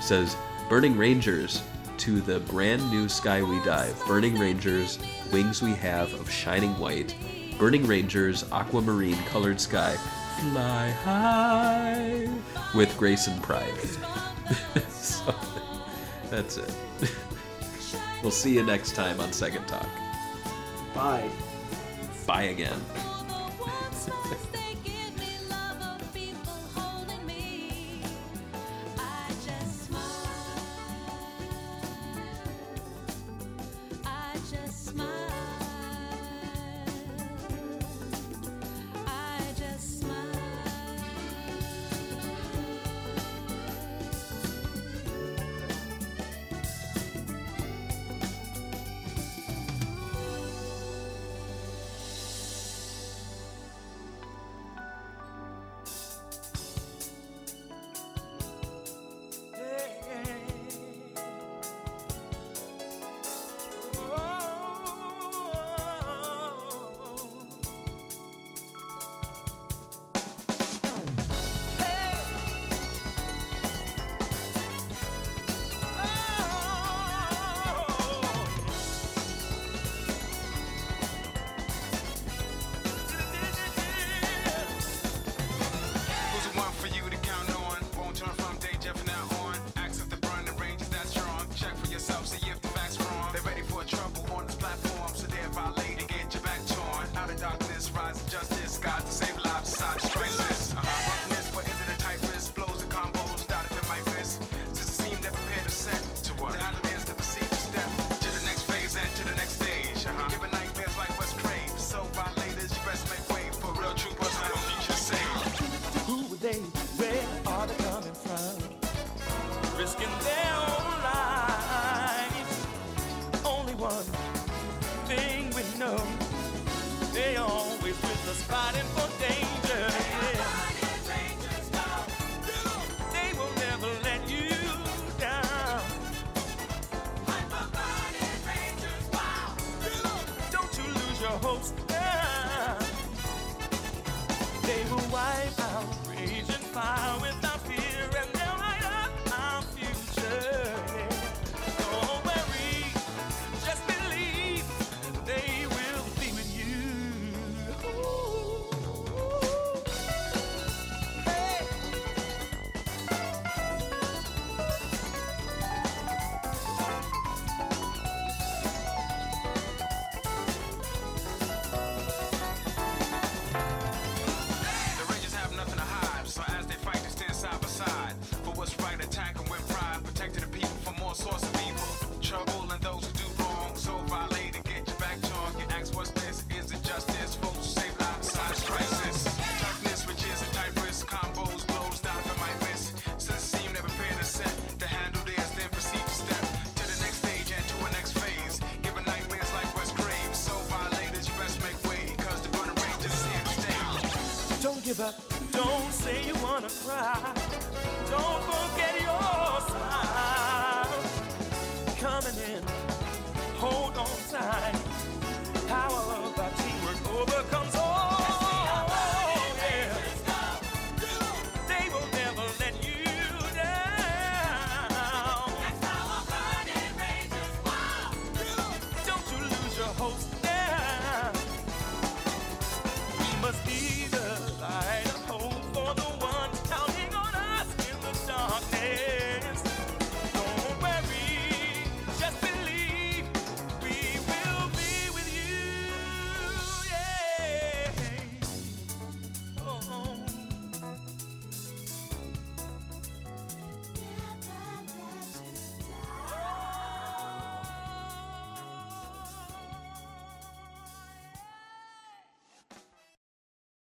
says, "Burning Rangers." To the brand new Sky We Dive, Burning Rangers, Wings We Have of Shining White, Burning Rangers, Aquamarine Colored Sky, Fly High, with Grace and Pride. so, that's it. we'll see you next time on Second Talk. Bye. Bye again.